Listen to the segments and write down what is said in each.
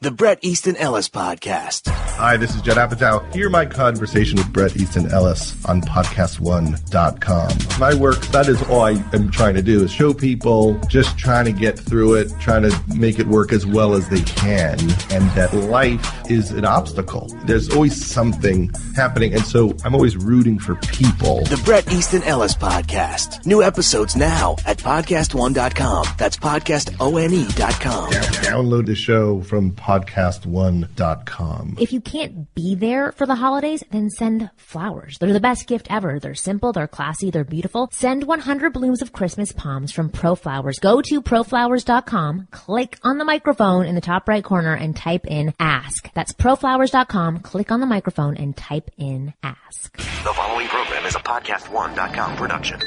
The Bret Easton Ellis Podcast. Hi, this is Judd Apatow. Hear my conversation with Bret Easton Ellis on podcast1.com. My work, that is all I am trying to do is show people, just trying to get through it, trying to make it work as well as they can, and that life is an obstacle. There's always something happening, and so I'm always rooting for people. The Bret Easton Ellis Podcast. New episodes now at podcast1.com. That's podcastone.com. Download the show from podcast1.com. If you can't be there for the holidays, then send flowers. They're the best gift ever. They're simple, they're classy, they're beautiful. Send 100 blooms of Christmas palms from ProFlowers. Go to proflowers.com, click on the microphone in the top right corner and type in ask. That's proflowers.com, click on the microphone and type in ask. The following program is a podcast1.com production.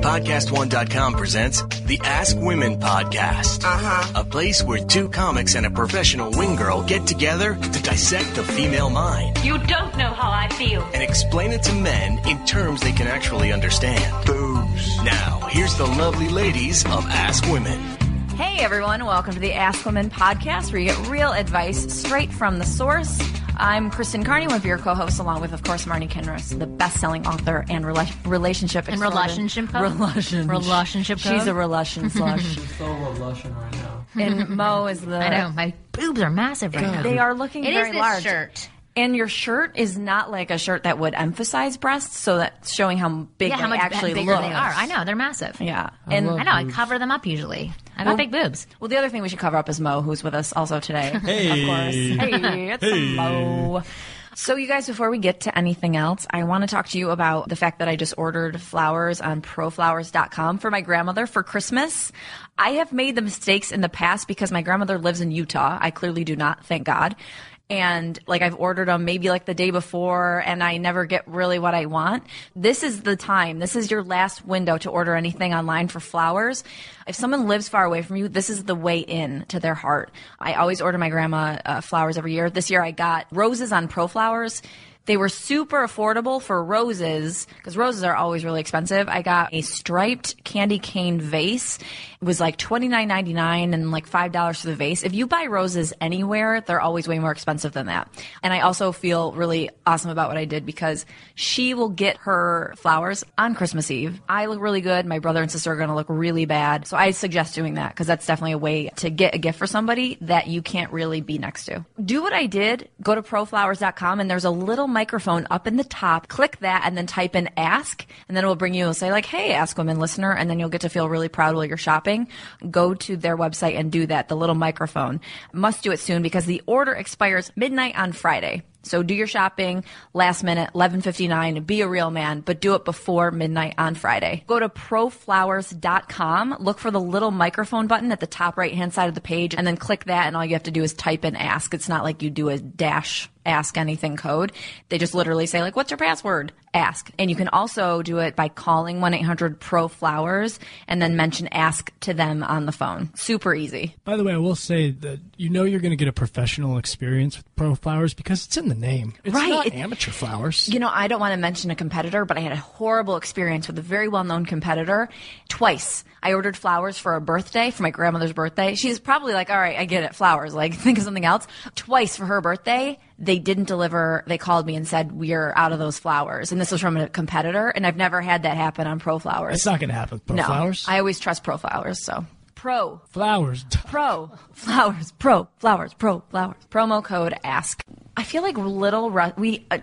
Podcast1.com presents the Ask Women Podcast. Uh-huh. A place where two comics and a professional wing girl get together to dissect the female mind You don't know how I feel. and explain it to men in terms they can actually understand. Boobs. Now, here's the lovely ladies of Ask Women. Hey everyone, welcome to the Ask Women podcast where you get real advice straight from the source. I'm Kristen Carney, one of your co-hosts, along with, of course, Marni Kinrys, the best-selling author and rela- relationship And extraordin- relationship code? Relation. Relationship She's a relation slush. She's so reluctant right now. and Mo is the. I know, my boobs are massive right now. They are looking It is very this large. shirt. And your shirt is not like a shirt that would emphasize breasts, so that's showing how big Yeah, they how much actually bigger look. they are. I know, they're massive. Yeah, and I know, I cover them up usually. I got Well- big boobs. Well, the other thing we should cover up is Mo, who's with us also today. Hey. Of course. Hey, it's Mo. So, you guys, before we get to anything else, I want to talk to you about the fact that I just ordered flowers on proflowers.com for my grandmother for Christmas. I have made the mistakes in the past because my grandmother lives in Utah. I clearly do not, thank God. And like I've ordered them maybe like the day before and I never get really what I want. This is the time. This is your last window to order anything online for flowers. If someone lives far away from you, this is the way in to their heart. I always order my grandma uh, flowers every year. This year I got roses on ProFlowers. They were super affordable for roses because roses are always really expensive. I got a striped candy cane vase. Was like twenty nine ninety nine and like five dollars for the vase. If you buy roses anywhere, they're always way more expensive than that. And I also feel really awesome about what I did because she will get her flowers on Christmas Eve. I look really good. My brother and sister are going to look really bad. So I suggest doing that because that's definitely a way to get a gift for somebody that you can't really be next to. Do what I did. Go to proflowers.com and there's a little microphone up in the top. Click that and then type in ask and then it will bring you, it'll say like, Hey, ask women listener. And then you'll get to feel really proud while you're shopping. Go to their website and do that. The little microphone must do it soon because the order expires midnight on Friday. So do your shopping last minute, 11:59. Be a real man, but do it before midnight on Friday. Go to proflowers.com, look for the little microphone button at the top right-hand side of the page and then click that and all you have to do is type in ask. It's not like you do a dash ask anything code. They just literally say like what's your password? Ask. And you can also do it by calling 1-800-PRO-FLOWERS and then mention ask to them on the phone. Super easy. By the way, I will say that you know you're going to get a professional experience with Pro Flowers because it's in the name. It's Right. not It- amateur flowers. You know, I don't want to mention a competitor, but I had a horrible experience with a very well known competitor twice. I ordered flowers for a birthday, for my grandmother's birthday. She's probably like, all right, I get it, flowers. Like, think of something else. Twice for her birthday, they didn't deliver. They called me and said, we're out of those flowers. And this was from a competitor, and I've never had that happen on Pro Flowers. it's not going to happen with Pro no, Flowers. I always trust Pro Flowers, so. Pro flowers. Pro flowers, pro flowers, pro flowers. Promo code ask. I feel like little Ru- we. Uh,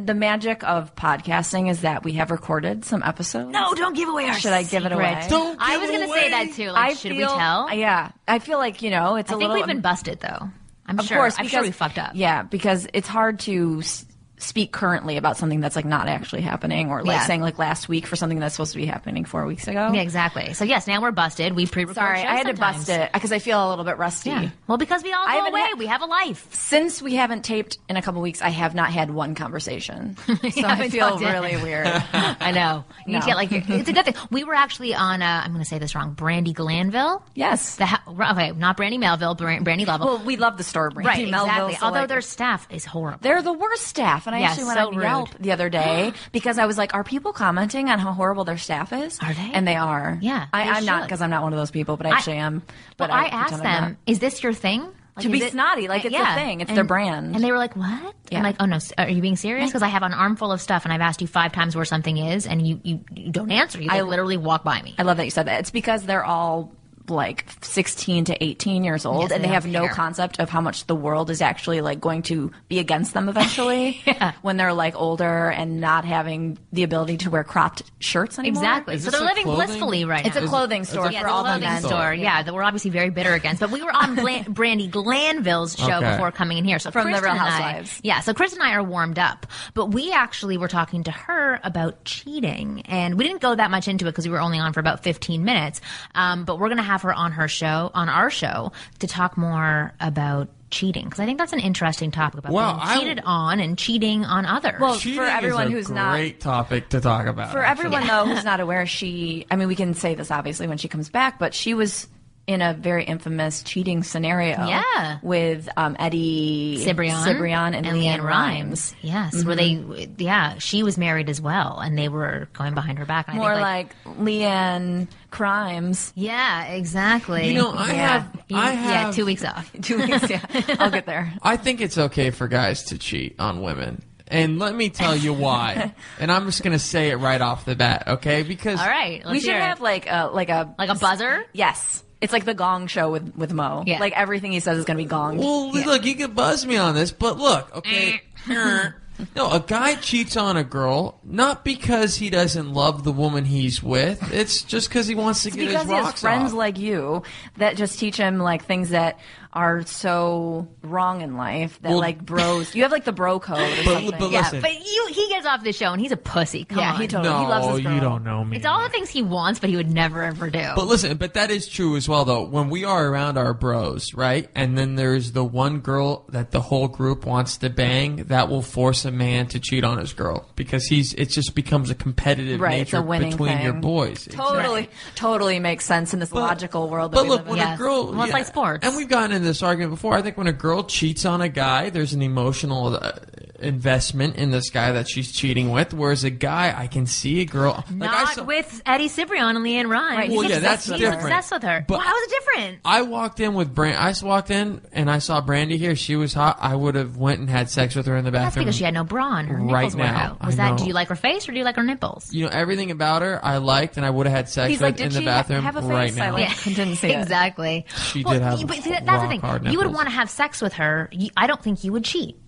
the magic of podcasting is that we have recorded some episodes. No, don't give away our Should I give it away? Don't I was gonna say that too. Like, I should feel, we tell? Yeah, I feel like you know it's I a think little. we've been busted though. I'm of sure. course, I'm because, sure we fucked up. Yeah, because it's hard to s- speak currently about something that's like not actually happening or like Yeah. saying like last week for something that's supposed to be happening four weeks ago. Yeah, exactly. So yes, now we're busted. We pre-recorded. Sorry, I had to bust it because I feel a little bit rusty. Yeah. Well, because we all go away. had- we have a life. Since we haven't taped in a couple weeks, I have not had one conversation. So I feel really weird. I know. You No. get like it's a good thing. We were actually on. Uh, I'm going to say this wrong. Brandi Glanville. Yes. The ha- okay, not Brandy Melville. Brandy Lovell. Well, we love the store Brandy right. Melville, exactly. so, Although like, their staff is horrible. They're the worst staff. And I Yeah, actually went so on rude. Yelp the other day because I was like, are people commenting on how horrible their staff is? Are they? And they are. Yeah, I, I'm not because I'm not one of those people, but I actually am. But well, I, pretend asked them, "Is this your thing?" Like, To be it- snotty, like, it's a thing. It's And- their brand. And they were like, "What?" Yeah. I'm like, "Oh no, are you being serious?" Because I have an armful of stuff, and I've asked you five times where something is, and you you, you don't answer. You like, I- literally walk by me. I love that you said that. It's because they're all like 16 to 18 years old Yes, and they they have don't no care. concept of how much the world is actually like going to be against them eventually when they're like older and not having the ability to wear cropped shirts anymore. Exactly. So they're living clothing- blissfully right now. It's now. a clothing store a yeah, for all the men. store. Yeah. that we're obviously very bitter against. But we were on Bla- Brandi Glanville's show Okay. before coming in here. So From the Real and I- Housewives. yeah. So Chris and I are warmed up, but we actually were talking to her about cheating, and we didn't go that much into it because we were only on for about 15 minutes. Um, but we're going to have her on her show, on our show, to talk more about. Cheating, because I think that's an interesting topic about Well, being I- cheated on and cheating on others. Well, Cheating for everyone is a who's not great topic to talk about. For actually. everyone though who's not aware, she I mean we can say this obviously when she comes back, but she was in a very infamous cheating scenario. Yeah. With um, Eddie Cibrian, Cibrian and, LeAnn Rimes. Mm-hmm. Yes, where they, yeah, she was married as well, and they were going behind her back. I More think, like, Leanne Crimes. yeah, exactly. You know, I Yeah. have, I yeah, have, two weeks off. Two weeks, yeah. I'll get there. I think it's okay for guys to cheat on women. And let me tell you why. and I'm just going to say it right off the bat, okay? Because All right, let's we should hear it. have like a like a like a buzzer. yes. It's like the Gong Show with with Mo. Yeah. Like everything he says is going to be gong. Well, look, you can buzz me on this, but look, okay. Eh. no, a guy cheats on a girl not because he doesn't love the woman he's with. It's just because he wants to It's get because his he has rocks friends off. like you that just teach him like things that are so wrong in life that Well- like bros. You have like the bro code or But- something. but Yeah, Listen. but you, he gets off the show and he's a pussy. Come Yeah, on. he totally. no, he loves his girl. you don't know me. It's all the things he wants, but he would never ever do. But listen, but that is true as well, though. When we are around our bros, right, and then there's the one girl that the whole group wants to bang, that will force a man to cheat on his girl because he's it just becomes a competitive Right, it's nature a winning between thing. your boys. Totally, totally makes sense in this logical world. That But we look, live in. when Yes. a girl, Well, it's like sports. and we've gotten into this argument before. I think when a girl cheats on a guy, there's an emotional uh, investment in this guy that she's cheating with. Whereas a guy, I can see a girl like I Not saw- with Eddie Cibrian and LeAnn Rimes. Right, Well, he's yeah, that's obsessed with He's her. different. obsessed with her. But- Well, how is it different? I walked in with Brand. I walked in and I saw Brandi here. She was hot. I would have went and had sex with her in the That's bathroom. because she had no bra on. Her right nipples were now. out. Was I that? know. Do you like her face or do you like her nipples? You know everything about her. I liked, and I would have had sex He's with like, did in the she bathroom have a face? right I now. like- didn't see it. exactly. She well, did have But see, that's the rock thing. hard You would nipples. want to have sex with her. You, I don't think you would cheat.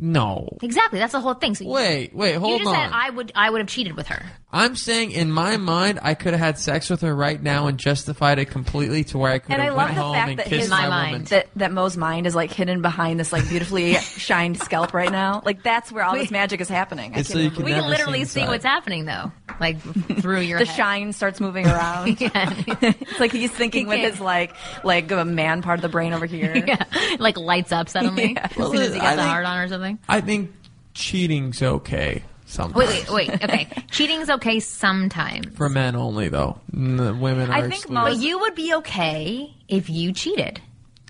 No. Exactly. That's the whole thing. So you- Wait, wait, You hold just on. said I would. I would have cheated with her. I'm saying in my mind, I could have had sex with her right now and justified it completely to where I could And I have love went the home fact and that kissed his my, My woman. mind. that that Mo's mind is like hidden behind this like beautifully shined scalp right now. Like that's where all this magic is happening. I It's can't so you can We can literally see see what's happening though, like through your the head. shine starts moving around. Yeah. it's like he's thinking with his like like a man part of the brain over here. yeah, like lights up suddenly Yeah. as Well, soon as he I gets a think- hard on or something. I think cheating's okay. Sometimes. Wait, wait, wait. Okay, cheating's okay sometimes, For men only, though. N- women are I think excluded. most- but you would be okay if you cheated.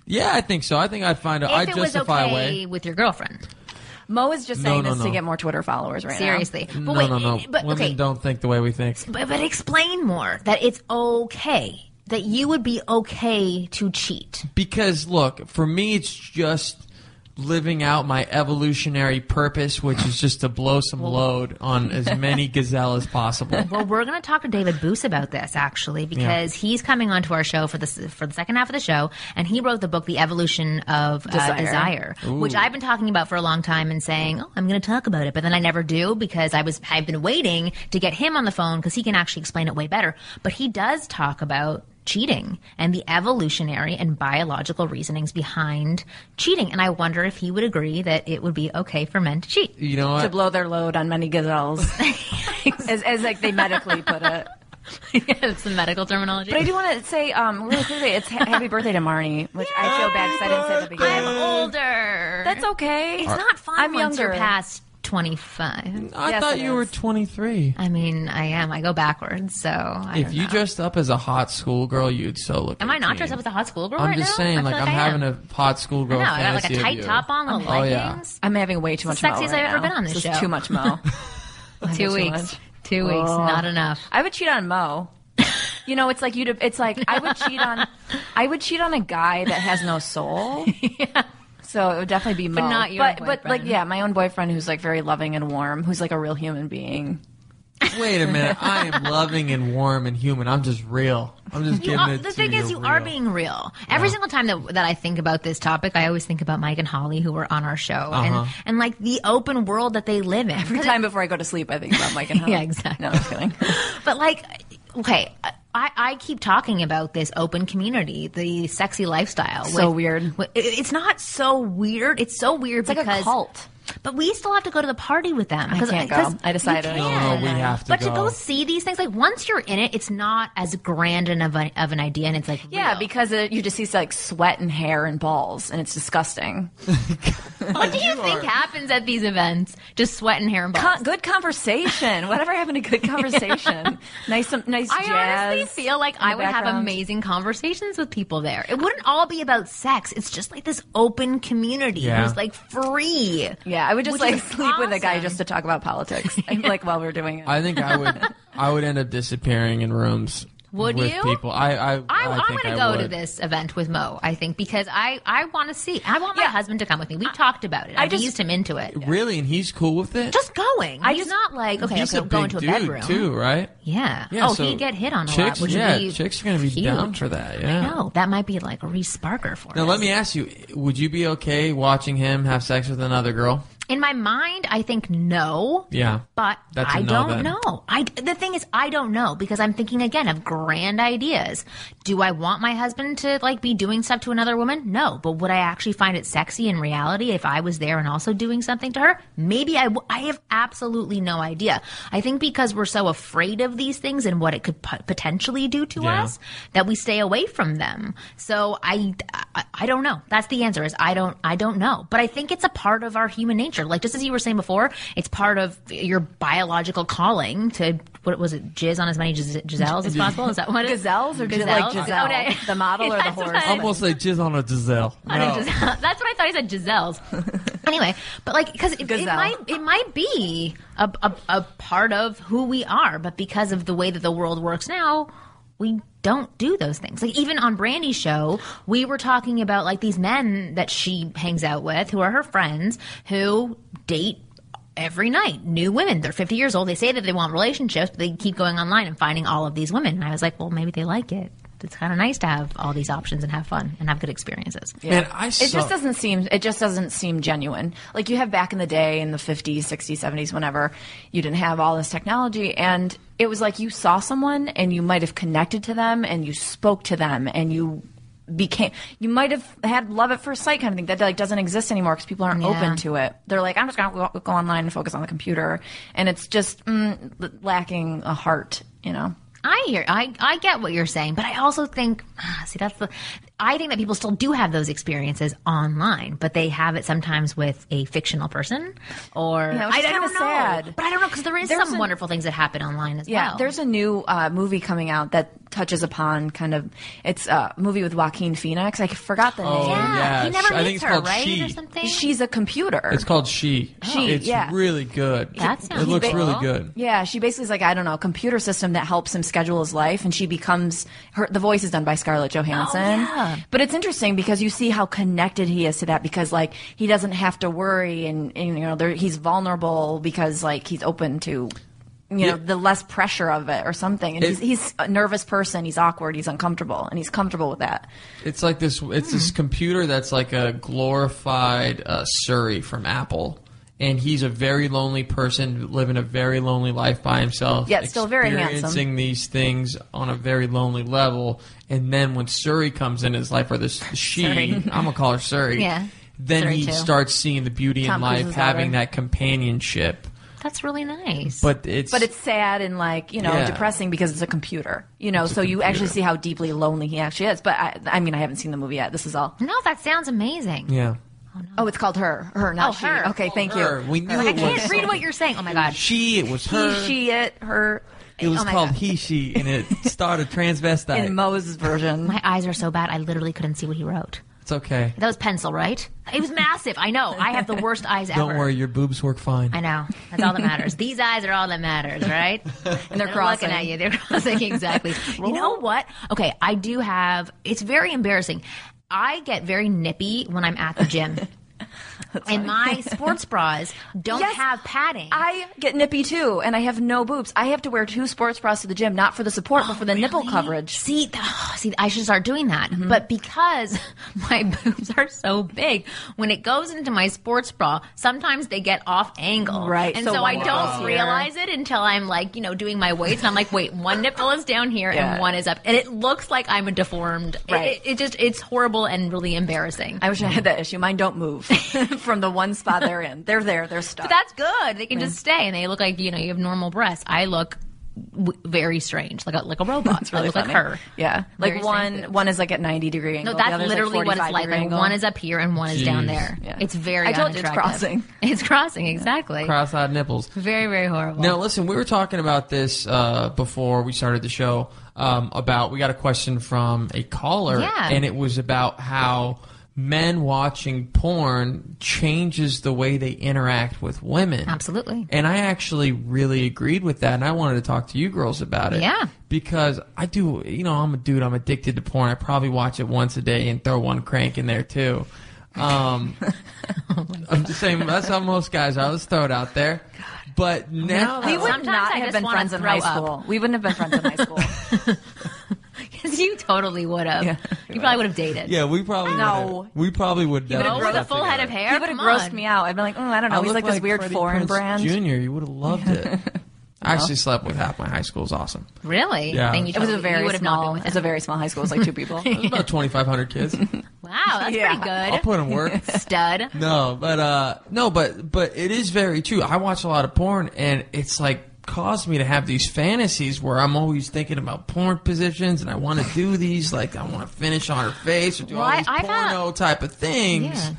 Yeah, I think so. I think I'd find a, If I'd it was justify okay a way. with your girlfriend, Mo is just No, saying no, this no. to get more Twitter followers right seriously. But No, wait, no, no. But Women okay, don't think the way we think. but, but explain more that it's okay that you would be okay to cheat. Because look, for me, it's just living out my evolutionary purpose, which is just to blow some load on as many gazelle as possible. Well, we're going to talk to David Boos about this actually because he's coming onto our show for the for the second half of the show, and he wrote the book "The Evolution of uh, Desire. Desire," which I've been talking about for a long time and saying, "Oh, I'm going to talk about it," but then I never do because I was I've been waiting to get him on the phone because he can actually explain it way better. But he does talk about cheating and the evolutionary and biological reasonings behind cheating. And I wonder if he would agree that it would be okay for men to cheat. You know what? To blow their load on many gazelles, as, as like they medically put it. yeah, it's the medical terminology. But I do want to say um, really quickly, it's ha- happy birthday to Marni, which I feel bad because I didn't say at the beginning. I'm older. That's okay. It's not fun I'm once younger. you're past 25. I Yes, thought it you were 23. I mean, I am. I go backwards, so I If you know. dressed up as a hot schoolgirl, you'd so look. Am I not dressed up as a hot schoolgirl I'm right just now? saying, I like feel I'm having am. a hot schoolgirl I know, I have like a tight top on, little oh, leggings. Yeah. I'm having way too much the sexiest mo I've right ever been on this is show. too much mo. Two weeks. much. Two weeks. Oh. Not enough. I would cheat on Mo. You know, it's like you. It's like I would cheat on. I would cheat on a guy that has no soul. So it would definitely be Mo. But not your but, but like yeah, my own boyfriend who's like very loving and warm, who's like a real human being. Wait a minute. I am loving and warm and human. I'm just real. I'm just You giving are, it the to thing you is, you real. are being real. Every single time that, that I think about this topic, I always think about Mike and Holly, who were on our show, Uh-huh. and and like the open world that they live in. Every time before I go to sleep, I think about Mike and Holly. Yeah, exactly. No, I'm just kidding. But like, okay, I, I keep talking about this open community, the sexy lifestyle. So weird. with- It's not so weird. It's so weird It's like because a cult. But we still have to go to the party with them. I 'cause- can't go. 'cause I decided. you No, oh, No, we have to But to go. go see these things, like once you're in it, it's not as grand and of, a, of an idea, and it's like Yeah, real. because it, you just see like sweat and hair and balls, and it's disgusting. what do you think happens at these events? Just sweat and hair and balls. Con- good conversation. Whatever happened to good conversation? Nice, some nice I jazz. honestly feel like I the would have amazing conversations with people there. It wouldn't all be about sex. It's just like this open community Yeah. who's like free. Yeah, I would just Which like is sleep with a guy just to talk about politics. and, like while we are doing it. I think I would. I would end up disappearing in rooms. Would with you? people. I. I. I, I I'm going to go to this event with Mo. I think because I I want to see. I want my Yeah. husband to come with me. We talked about it. I I've just- eased him into it. Really, and he's cool with it. Just going. I He's just- not like okay. he's okay, a go big into a dude bedroom too, right? Yeah. Yeah, oh, so he'd get hit on a chicks, lot, which yeah, would be chicks are going to be huge. down for that. Yeah. No, that might be like a Reese Barker for Now us. let me ask you: Would you be okay watching him have sex with another girl? In my mind, I think no. Yeah. But That's I no don't then. know. I the thing is, I don't know because I'm thinking again of grand ideas. Do I want my husband to like be doing stuff to another woman? No. But would I actually find it sexy in reality if I was there and also doing something to her? Maybe I. W- I have absolutely no idea. I think because we're so afraid of these things and what it could p- potentially do to Yeah. us that we stay away from them. So I, I, I don't know. That's the answer. Is I don't, I don't know. But I think it's a part of our human nature. Like just as you were saying before, it's part of your biological calling to what was it? Jizz on as many Gis- Giselles as possible. Is that what it is? Gazelles or Gis- like Giselle, Okay. Oh, the model or the That's what horse? I- Almost like jizz on a Giselle. on a Giselle. That's what I thought he said. Giselles. anyway, but like because it, it might it might be a, a a part of who we are, but because of the way that the world works now, we don't do those things. Like even on Brandi's show, we were talking about like these men that she hangs out with, who are her friends, who date every night. New women. They're 50 years old. They say that they want relationships but they keep going online and finding all of these women. And i was like well maybe they like it it's kind of nice to have all these options and have fun and have good experiences Man, I It saw, just doesn't seem. It just doesn't seem genuine. Like you have back in the day, in the fifties, sixties, seventies, whenever you didn't have all this technology, and it was like you saw someone and you might have connected to them and you spoke to them and you became. You might have had love at first sight kind of thing that like doesn't exist anymore because people aren't Yeah. open to it. They're like, I'm just gonna go, go online and focus on the computer, and it's just mm, lacking a heart. You know. I hear, I, I get what you're saying, but I also think, ah, see, that's the, I think that people still do have those experiences online, but they have it sometimes with a fictional person, or Yeah, I, is I don't kinda know, sad. but I don't know because there is There's some a- wonderful things that happen online as Yeah, well. there's a new uh, movie coming out that touches upon kind of it's a movie with Joaquin Phoenix. I forgot the Oh, name. yeah, yeah, he never I meets think it's her, called right, She. or something. She's a computer. It's called She. She, It's yeah. really good. That sounds it looks cool. really good. yeah, she basically is like I don't know a computer system that helps him schedule his life, and she becomes her. The voice is done by Scarlett Johansson. Oh, yeah. But it's interesting because you see how connected he is to that because like he doesn't have to worry, and, and you know there, he's vulnerable because like he's open to. You know Yeah. the less pressure of it, or something, and It- he's, he's a nervous person. He's awkward. He's uncomfortable, and he's comfortable with that. It's like this. It's Hmm. this computer that's like a glorified uh, Siri from Apple, and he's a very lonely person living a very lonely life by himself. Yeah, still very handsome. experiencing these things on a very lonely level. And then when Suri comes in his life, or this she, I'm gonna call her Suri. Yeah. Then Suri he too. starts seeing the beauty Tom in life, having daughter. that companionship. That's really nice. But it's But it's sad and like you know Yeah. depressing because it's a computer. You know, so you actually see how deeply lonely he actually is. But I, I mean, I haven't seen the movie yet. This is all. no, that sounds amazing. yeah. Oh, oh, it's called her. Her, not Oh, she. her. Okay, oh, thank Her. you. We knew I it can't was read what you're saying. Oh my god. she. It was her. He, she, it, her. it was oh called God. he, she, and it started transvestite. In Mo's version. My eyes are so bad. I literally couldn't see what he wrote. it's okay. That was pencil, right? It was massive. I know. I have the worst eyes ever. Don't worry, your boobs work fine. I know. That's all that matters. These eyes are all that matters, right? and they're They're crossing. looking at you. They're crossing exactly. you know what? Okay, I do have. It's very embarrassing. I get very nippy when I'm at the gym. and my sports bras don't Yes, have padding. I get nippy too, and I have no boobs. I have to wear two sports bras to the gym, not for the support, but for the nipple coverage. See, th- see, I should start doing that. Mm-hmm. But because my boobs are so big, when it goes into my sports bra, sometimes they get off angle. Right, And so so, I don't here. realize it until I'm like, you know, doing my weights. And I'm like, wait, one nipple is down here Yeah. and one is up. And it looks like I'm a deformed. it- Right. It, it just, it's horrible and really embarrassing. I wish I had that issue. Mine don't move from the one spot they're in. They're there. They're stuck. But that's good. They can just stay and they look like, you know, you have normal breasts. I look w- very strange, like a, like a robot. It's really I look funny. like her. Yeah, Very like strange one one is like at ninety degree angle. the that's other's literally like what it's like. Like one is up here and one is down there. Yeah. It's very. I told you it's crossing. It's crossing exactly. Cross-eyed nipples. Very very horrible. Now, listen, we were talking about this uh, before we started the show. Um, about we got a question from a caller, Yeah. and it was about how men watching porn changes the way they interact with women. Absolutely. And I actually really agreed with that, and I wanted to talk to you girls about it. Yeah. Because I do, you know, I'm a dude. I'm addicted to porn. I probably watch it once a day and throw one crank in there too. Um, I'm just saying that's how most guys are. Let's throw it out there. But now We would not have been friends in high up. school. We wouldn't have been friends in high school. Because you totally would have. Yeah. You probably would have dated. Yeah, we probably No. would've- We probably would. would've never with grown a full head of hair. he would have grossed me out. I'd be like, mm, I don't know. I He's look like this weird Freddie foreign Prinze brand. Junior, you would have loved it. I actually slept with half my high school. It was awesome. Really? Yeah. You It was a totally- you very would have not small. been It was a very small high school. It was like two people. It was about 2,500 kids. Wow, that's Yeah. pretty good. I'll put them work. Stud. No, but uh, no, but but it is very true. I watch a lot of porn, and it's like caused me to have these fantasies where I'm always thinking about porn positions, and I want to do these. Like I want to finish on her face or do Well, all these had- porno type of things. Yeah.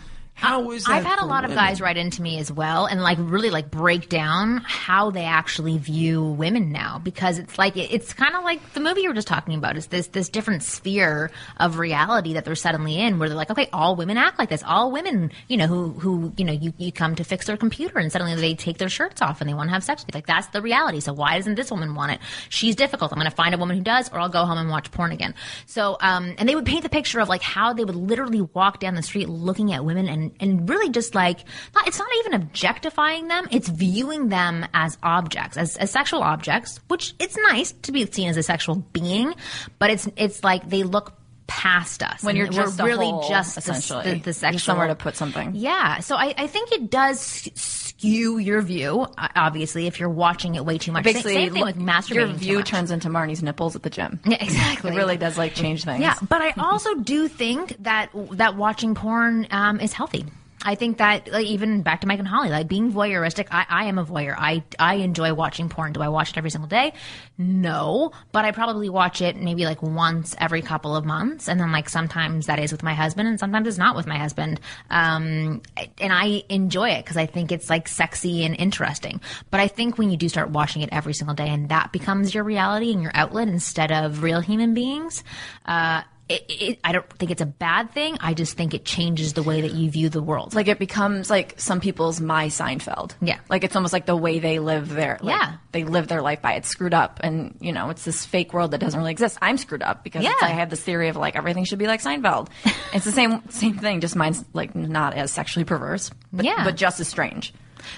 How is that? I've had a lot of guys write into me as well and like really like break down how they actually view women now because it's like it's kind of like the movie you were just talking about. is this this different sphere of reality that they're suddenly in where they're like, okay, all women act like this. All women, you know, who who you know, you, you come to fix their computer and suddenly they take their shirts off and they want to have sex with you. Like that's the reality. So why doesn't this woman want it? She's difficult. I'm going to find a woman who does, or I'll go home and watch porn again. So um, and they would paint the picture of like how they would literally walk down the street looking at women and and really just like not, it's not even objectifying them it's viewing them as objects as, as sexual objects which it's nice to be seen as a sexual being but it's it's like they look past us When you're just really whole, just the, essentially. the, the Just sexual somewhere to put something. yeah so I, I think it does skew your view obviously if you're watching it way too much Basically, same thing with masturbating your view turns into Marni's nipples at the gym. yeah, exactly It really does like change things. yeah, but I also do think that that watching porn um, is healthy. I think that like, even back to Mike and Holly, like being voyeuristic, I, I am a voyeur. I I enjoy watching porn. Do I watch it every single day? No, but I probably watch it maybe like once every couple of months, and then like sometimes that is with my husband, and sometimes it's not with my husband. Um, and I enjoy it because I think it's like sexy and interesting. But I think when you do start watching it every single day, and that becomes your reality and your outlet instead of real human beings. Uh, it, it, I don't think it's a bad thing. I just think it changes the way that you view the world. Like it becomes like some people's my Seinfeld. Yeah. Like it's almost like the way they live their like, Yeah. they live their life by it screwed up and you know, it's this fake world that doesn't really exist. I'm screwed up because Yeah. I have this theory of like everything should be like Seinfeld. it's the same same thing, just mine's like not as sexually perverse. But, Yeah. But just as strange.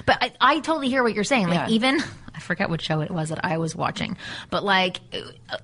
But I, I totally hear what you're saying. Like Yeah. even I forget what show it was that I was watching, but like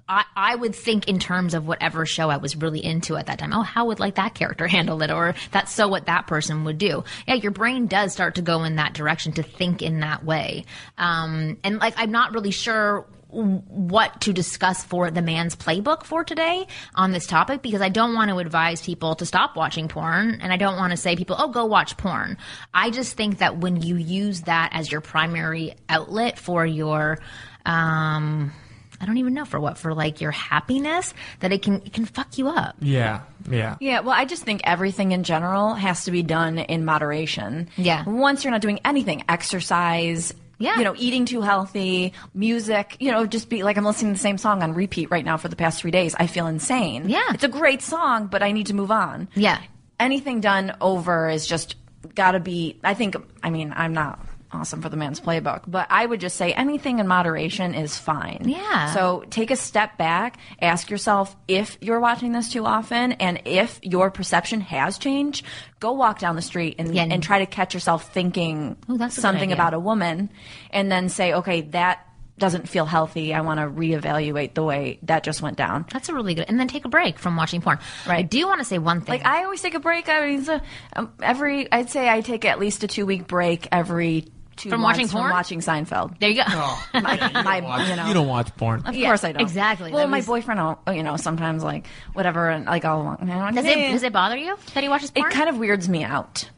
I, I would think in terms of whatever show I was really into at that time. Oh, how would like that character handle it, or that's so what that person would do. Yeah, your brain does start to go in that direction to think in that way. Um, and like I'm not really sure what to discuss for the man's playbook for today on this topic because I don't want to advise people to stop watching porn and I don't want to say people, oh, go watch porn. I just think that when you use that as your primary outlet for your, um, I don't even know for what, for like your happiness, that it can, it can fuck you up. Yeah, yeah. Yeah, well, I just think everything in general has to be done in moderation. Yeah. Once you're not doing anything, exercise, Yeah. you know, eating too healthy, music, you know, just be like I'm listening to the same song on repeat right now for the past three days. I feel insane. Yeah. It's a great song, but I need to move on. Yeah. Anything done over is just gotta be I think I mean, I'm not awesome for the man's playbook, but I would just say anything in moderation is fine. Yeah. So take a step back, ask yourself if you're watching this too often and if your perception has changed, go walk down the street and, Yeah. and try to catch yourself thinking Ooh, something about a woman and then say, okay, that doesn't feel healthy. I want to reevaluate the way that just went down. That's a really good, and then take a break from watching porn. Right. I do want to say one thing. Like I always take a break. I mean, so, um, every I'd say I take at least a two week break every two From months watching porn? from watching Seinfeld. there you go. My, you know, You don't watch porn. Of Yeah, course I don't. exactly. Well, That my was- boyfriend, will, you know, sometimes like whatever, and like I'll. You know, Does it does it bother you that he watches porn? It kind of weirds me out.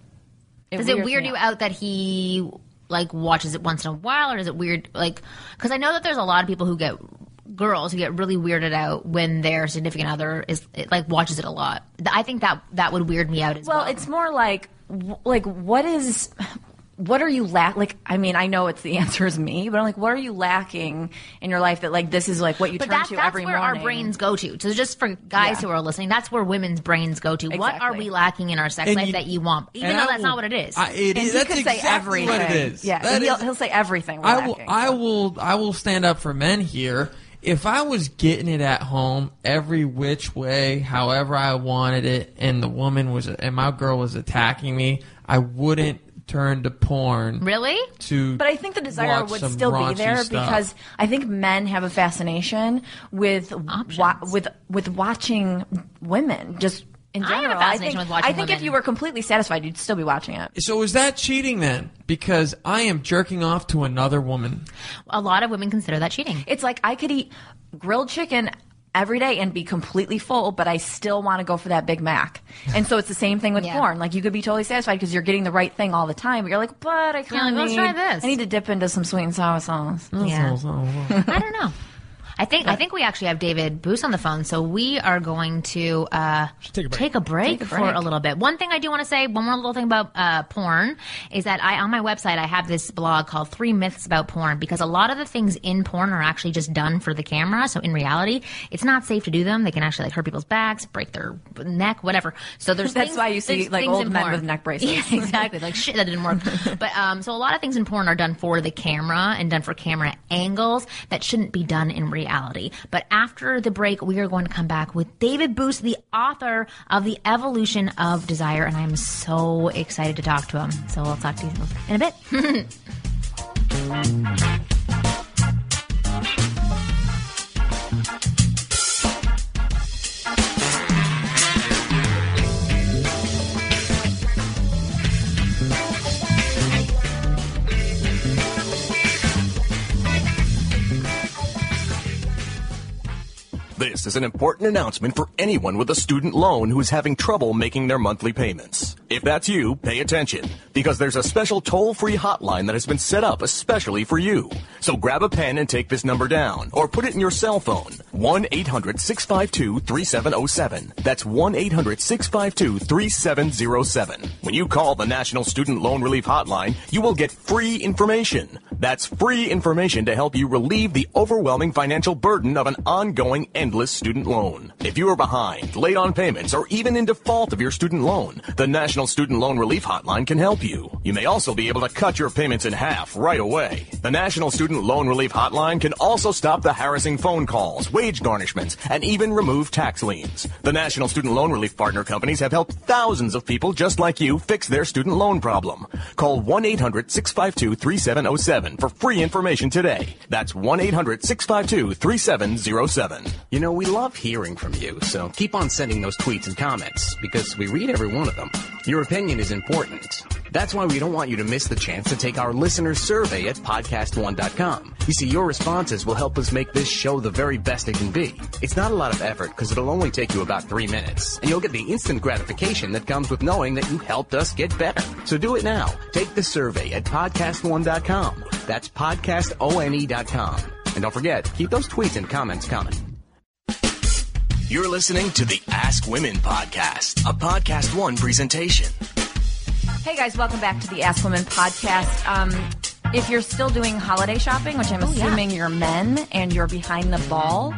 Does it weird you out that he like watches it once in a while, or is it weird like? Because I know that there's a lot of people who get girls who get really weirded out when their significant other is like watches it a lot. I think that that would weird me out as well. Well, it's more like, like what is, what are you lack? Like, I mean, I know it's the answer is me, but I'm like, what are you lacking in your life that like this is like what you but turn that, to that's every where morning? our brains go to. So just for guys Yeah. who are listening, that's where women's brains go to. What are we lacking in our sex And life you- that you want, even though I that's will- not what it is? I, it And is. he That's could exactly say everything. what it is. Yeah, That he'll, is- he'll say everything. We're I will, lacking. I will, I will stand up for men here. If I was getting it at home every which way, however I wanted it, and the woman was, and my girl was attacking me, I wouldn't turn to porn. really? To But I think the desire would still be there stuff. because I think men have a fascination with wa- with with watching women just in I have a general. fascination think, with watching I think if you were completely satisfied, you'd still be watching it. So is that cheating then? Because I am jerking off to another woman. A lot of women consider that cheating. It's like I could eat grilled chicken every day and be completely full, but I still want to go for that Big Mac. And so it's the same thing with Yeah. porn. Like you could be totally satisfied because you're getting the right thing all the time, but you're like, but I kind of like, let's try this. I need to dip into some sweet and sour sauce. Yeah. I don't know. I think I think we actually have David Boos on the phone, so we are going to uh, take a break. take a break Take a for break. a little bit. One thing I do want to say, one more little thing about uh, porn, is that I on my website I have this blog called Three Myths About Porn because a lot of the things in porn are actually just done for the camera. So in reality, it's not safe to do them. They can actually like hurt people's backs, break their neck, whatever. So there's That's things- why you see, like, old men porn. with neck braces. Yeah, exactly. Like shit, that didn't work. but um, so a lot of things in porn are done for the camera and done for camera angles that shouldn't be done in reality. But after the break, we are going to come back with David Boost, the author of The Evolution of Desire, and I'm so excited to talk to him. So we'll talk to you in a bit. This is an important announcement for anyone with a student loan who is having trouble making their monthly payments. If that's you, pay attention, because there's a special toll-free hotline that has been set up especially for you. So grab a pen and take this number down, or put it in your cell phone. 1-800-652-3707. That's 1-800-652-3707. When you call the National Student Loan Relief Hotline, you will get free information. That's free information to help you relieve the overwhelming financial burden of an ongoing endless endless student loan. If you are behind, late on payments, or even in default of your student loan, the National Student Loan Relief Hotline can help you. You may also be able to cut your payments in half right away. The National Student Loan Relief Hotline can also stop the harassing phone calls, wage garnishments, and even remove tax liens. The National Student Loan Relief Partner Companies have helped thousands of people just like you fix their student loan problem. Call 1-800-652-3707 for free information today. That's 1-800-652-3707. You know, we love hearing from you, so keep on sending those tweets and comments because we read every one of them. Your opinion is important. That's why we don't want you to miss the chance to take our listener survey at podcast1.com. You see, your responses will help us make this show the very best it can be. It's not a lot of effort because it'll only take you about three minutes, and you'll get the instant gratification that comes with knowing that you helped us get better. So do it now. Take the survey at podcast1.com. That's podcastone.com. And don't forget, keep those tweets and comments coming. You're listening to the Ask Women podcast, a Podcast One presentation. Hey guys, welcome back to the Ask Women podcast. Um, if you're still doing holiday shopping, which I'm Oh, yeah. assuming you're men and you're behind the ball,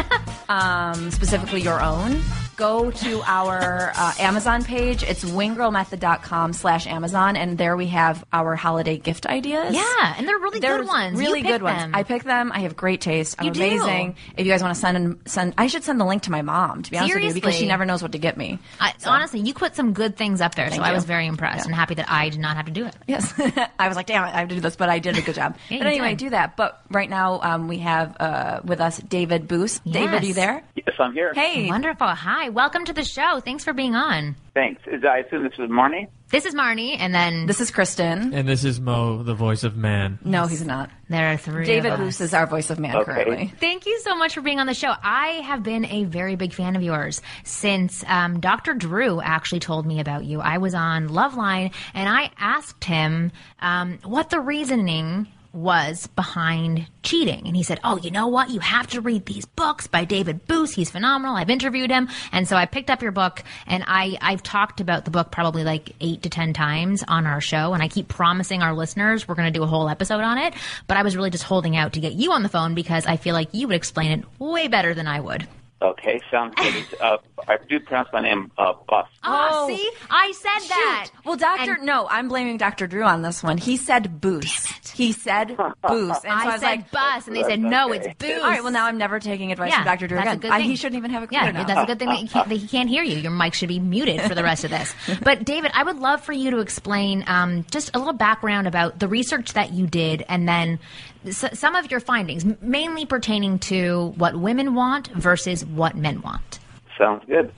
um, specifically your own, go to our uh, Amazon page. It's winggirlmethod.com slash Amazon, and there we have our holiday gift ideas. Yeah, and they're really They're good ones. Really pick good ones. them. I pick them. I have great taste. I'm You do. amazing. If you guys want to send send, I should send the link to my mom to be honest with you because she never knows what to get me. I, honestly, you put some good things up there, so Thank I was very impressed and happy that I did not have to do it. Yes, I was like, damn it, I have to do this, but I did a good job. Yeah, but anyway, did. do that. But right now, um, we have uh, with us David Boos. David, are you there? Yes, I'm here. Hey, Wonderful. Hi, welcome to the show. Thanks for being on. Thanks. Is, I assume this is Marni? This is Marni, and then this is Kristen. And this is Mo, the voice of man. No, he's not. there are three. David of us. Boos is our voice of man Okay. currently. Thank you so much for being on the show. I have been a very big fan of yours since um, Dr. Drew actually told me about you. I was on Loveline and I asked him um, what the reasoning was behind cheating. And he said, Oh, you know what? You have to read these books by David Boos. He's phenomenal. I've interviewed him. And so I picked up your book and I, I've talked about the book probably like eight to 10 times on our show. And I keep promising our listeners we're going to do a whole episode on it. But I was really just holding out to get you on the phone because I feel like you would explain it way better than I would. Okay, sounds good. It's, uh, I do pronounce my name uh, Buss. Oh, see? I said that. Well, Doctor, And- no, I'm blaming Dr. Drew on this one. He said Boos. He said Boos, and so I, I, was said like, bus, and they said, That's no, okay. it's booze. all right. Well, now I'm never taking advice yeah, from Dr. Drew that's again. a good I, he shouldn't even have a computer Yeah, now. that's a good thing that he, can't, that he can't hear you. Your mic should be muted for the rest of this. But David, I would love for you to explain um, just a little background about the research that you did, and then s- some of your findings, mainly pertaining to what women want versus what men want. Sounds good.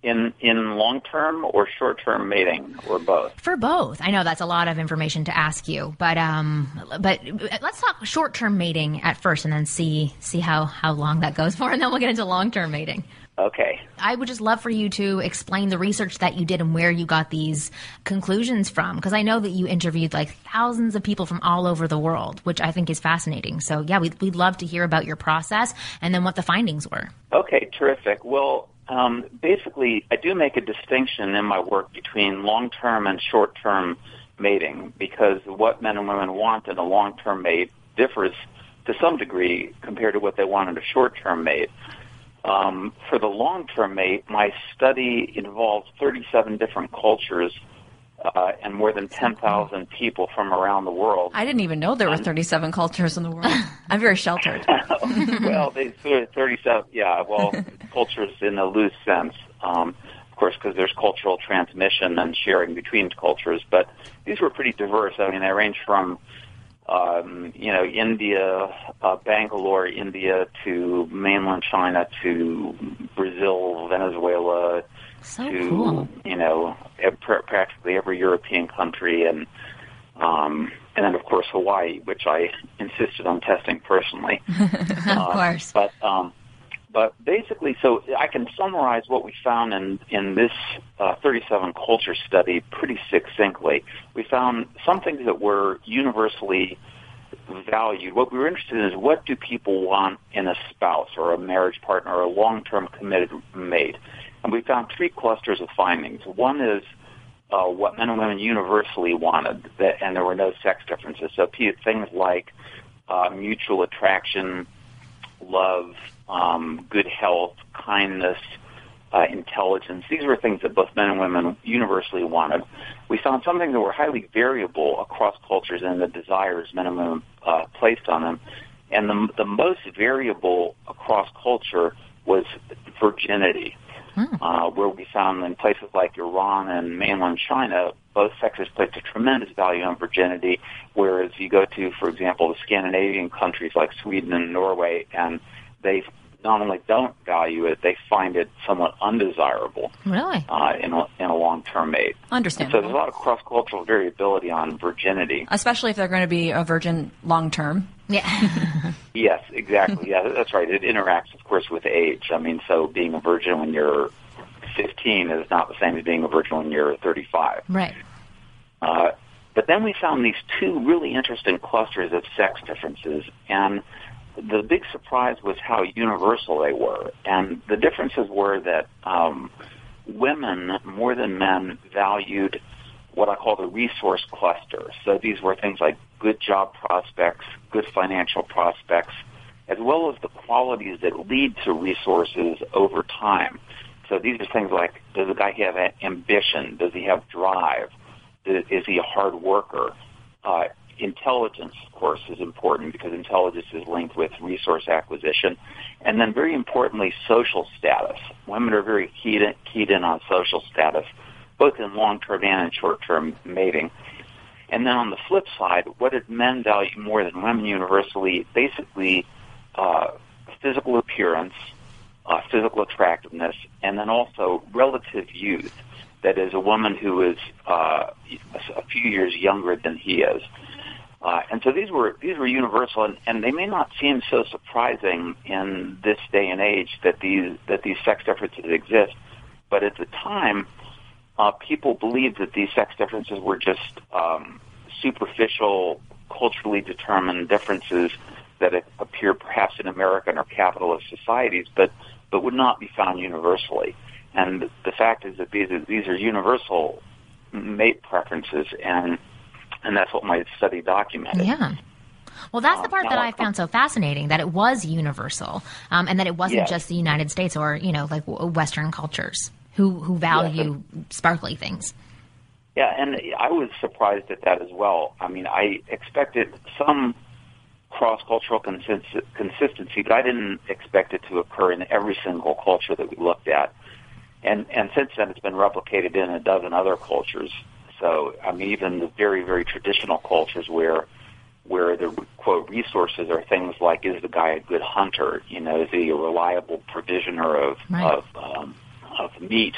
In in long term or short term mating or both? For both, I know that's a lot of information to ask you, but um, but let's talk short term mating at first, and then see see how how long that goes for, and then we'll get into long term mating. Okay. I would just love for you to explain the research that you did and where you got these conclusions from, because I know that you interviewed like thousands of people from all over the world, which I think is fascinating. So yeah, we'd, we'd love to hear about your process and then what the findings were. Okay, terrific. Well, um, basically, I do make a distinction in my work between long term and short term mating because what men and women want in a long term mate differs to some degree compared to what they want in a short term mate. Um, for the long term mate, my study involved 37 different cultures uh, and more than 10,000 people from around the world. I didn't even know there were 37 cultures in the world. I'm very sheltered. well, they sort 37, yeah, well, cultures in a loose sense, um, of course, because there's cultural transmission and sharing between cultures, but these were pretty diverse. I mean, they range from, um, you know, India, uh, Bangalore, India, to mainland China, to Brazil, Venezuela, So to, cool. you know, pr- practically every European country and, um, and then of course Hawaii, which I insisted on testing personally. Of course. But um, but basically, so I can summarize what we found in in this uh, 37 culture study pretty succinctly. We found some things that were universally valued. What we were interested in is what do people want in a spouse or a marriage partner or a long-term committed mate. And we found three clusters of findings. One is uh, what men and women universally wanted, that, and there were no sex differences. So things like uh, mutual attraction, love, um, good health, kindness, uh, intelligence. These were things that both men and women universally wanted. We found some things that were highly variable across cultures and the desires men and women uh, placed on them. And the, the most variable across culture was virginity, hmm. uh, where we found in places like Iran and mainland China, both sexes placed a tremendous value on virginity, whereas you go to, for example, the Scandinavian countries like Sweden and Norway, and they not only don't value it, they find it somewhat undesirable. Really? Uh, in a, in a long-term mate. Understand. So there's a lot of cross-cultural variability on virginity. Especially if they're going to be a virgin long-term. Yeah. yes, exactly. Yeah, that's right. It interacts, of course, with age. I mean, so being a virgin when you're 15 is not the same as being a virgin when you're 35. Right. Uh, but then we found these two really interesting clusters of sex differences, and the big surprise was how universal they were. And the differences were that um, women, more than men, valued what I call the resource cluster. So these were things like good job prospects, good financial prospects, as well as the qualities that lead to resources over time. So these are things like, does the guy have ambition? Does he have drive? Is he a hard worker? Uh, intelligence, of course, is important because intelligence is linked with resource acquisition. And then very importantly, social status. Women are very keyed in, keyed in on social status, both in long-term and in short-term mating. And then on the flip side, what did men value more than women universally? Basically, uh, physical appearance, uh, physical attractiveness, and then also relative youth. That is, a woman who is uh, a few years younger than he is. Uh, and so these were these were universal, and, and they may not seem so surprising in this day and age that these that these sex differences exist. But at the time, uh, people believed that these sex differences were just um, superficial, culturally determined differences that appear perhaps in American or capitalist societies, but but would not be found universally. And the fact is that these are, these are universal mate preferences, and and that's what my study documented. Yeah. Well, that's the part that I found so fascinating that it was universal, um, and that it wasn't yes. just the United States or you know like Western cultures who who value yes, sparkly things. Yeah, and I was surprised at that as well. I mean, I expected some cross cultural consistency, but I didn't expect it to occur in every single culture that we looked at. And and since then, it's been replicated in a dozen other cultures. So, I mean, even the very, very traditional cultures where where the quote resources are things like is the guy a good hunter? You know, is he a reliable provisioner of right. of um, of meat?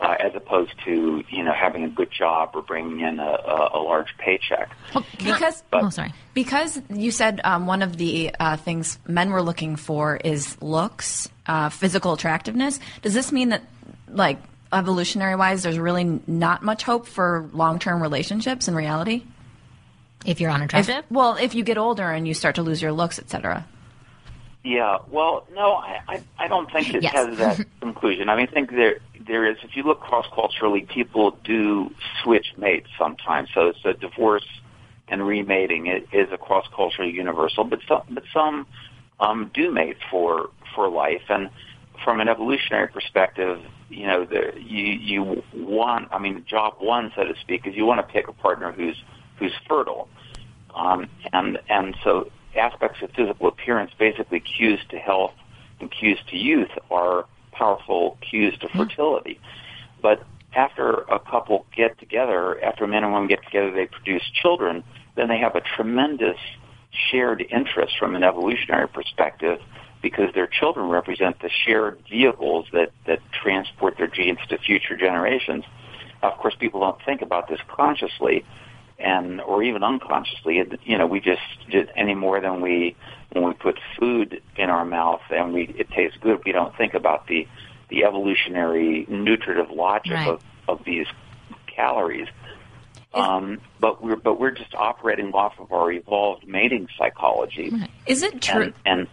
Uh, as opposed to you know having a good job or bringing in a, a, a large paycheck. Well, because but, oh, sorry, because you said um, one of the uh, things men were looking for is looks, uh, physical attractiveness. Does this mean that like evolutionary wise, there's really not much hope for long term relationships in reality. If you're unattractive? If, well, if you get older and you start to lose your looks, etc. Yeah, well, no, I, I, I don't think it yes. has that conclusion. I mean, I think there there is. If you look cross culturally, people do switch mates sometimes. So it's a divorce and remating it is a cross cultural universal, but some but some um, do mate for for life. And from an evolutionary perspective, you know, the, you you want. I mean, job one, so to speak, is you want to pick a partner who's who's fertile, um, and and so aspects of physical appearance, basically cues to health and cues to youth, are powerful cues to fertility. But after a couple get together, after a man and woman get together, they produce children. Then they have a tremendous shared interest from an evolutionary perspective because their children represent the shared vehicles that, that transport their genes to future generations. Of course, people don't think about this consciously, and or even unconsciously. You know, we just, just any more than we when we put food in our mouth and we it tastes good. We don't think about the the evolutionary nutritive logic right. of, of these calories. Um, but we're but we're just operating off of our evolved mating psychology. Is it true? And, and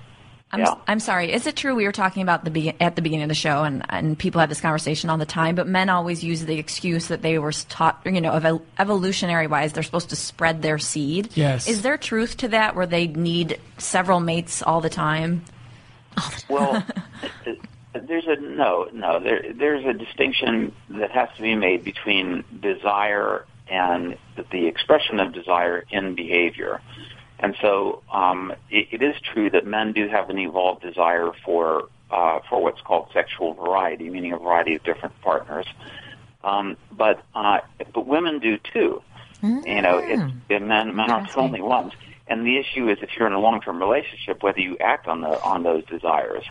I'm, yeah. I'm sorry. Is it true we were talking about the be- at the beginning of the show, and, and people have this conversation all the time, but men always use the excuse that they were taught, you know, ev- evolutionary wise, they're supposed to spread their seed. Yes. Is there truth to that, where they need several mates all the time? well, there's a no, no. There, there's a distinction that has to be made between desire and the expression of desire in behavior. And so um, it, it is true that men do have an evolved desire for uh, for what's called sexual variety, meaning a variety of different partners. Um, but uh, but women do too. Mm-hmm. You know, it, it, men men aren't the only ones. And the issue is if you're in a long term relationship, whether you act on the on those desires.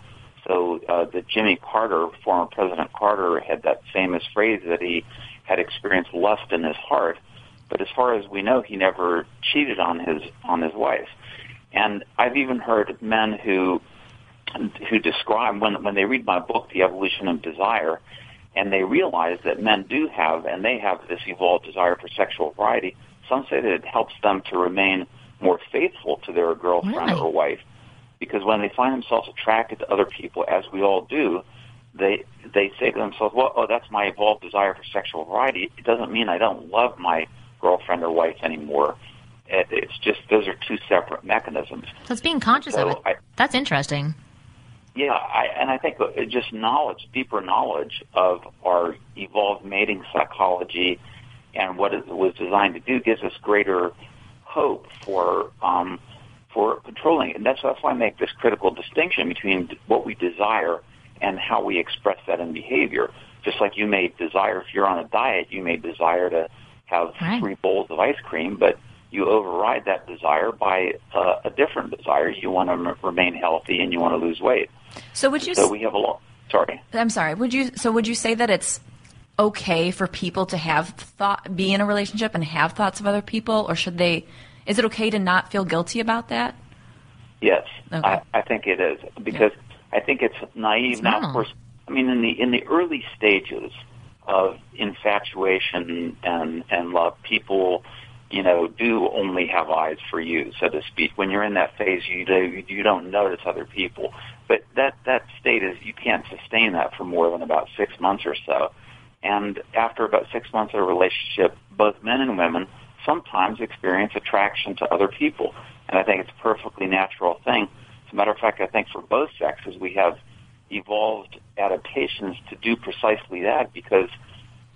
So uh, the Jimmy Carter, former President Carter, had that famous phrase that he had experienced lust in his heart, but as far as we know, he never cheated on his on his wife. And I've even heard men who who describe when when they read my book, The Evolution of Desire, and they realize that men do have and they have this evolved desire for sexual variety. Some say that it helps them to remain more faithful to their girlfriend really? or wife because when they find themselves attracted to other people, as we all do, they they say to themselves, "Well, oh, that's my evolved desire for sexual variety. It doesn't mean I don't love my girlfriend or wife anymore. It's just those are two separate mechanisms." So it's being conscious so of it. I, that's interesting. Yeah, I, and I think just knowledge, deeper knowledge of our evolved mating psychology and what it was designed to do gives us greater hope for um, for controlling it. And that's, that's why I make this critical distinction between what we desire and how we express that in behavior. Just like you may desire, if you're on a diet, you may desire to have right. three bowls of ice cream, but you override that desire by uh, a different desire. You want to m- remain healthy and you want to lose weight. So would you? So we have a lot. Sorry. I'm sorry. Would you? So would you say that it's okay for people to have thought, be in a relationship and have thoughts of other people, or should they is it okay to not feel guilty about that? Yes, okay. I, I think it is because yeah. I think it's naive. It's now, of course, I mean in the in the early stages of infatuation and and love, people you know, do only have eyes for you, so to speak. When you're in that phase, you do, you don't notice other people. But that that state is you can't sustain that for more than about six months or so. And after about six months of a relationship, both men and women sometimes experience attraction to other people. And I think it's a perfectly natural thing. As a matter of fact, I think for both sexes, we have evolved adaptations to do precisely that because,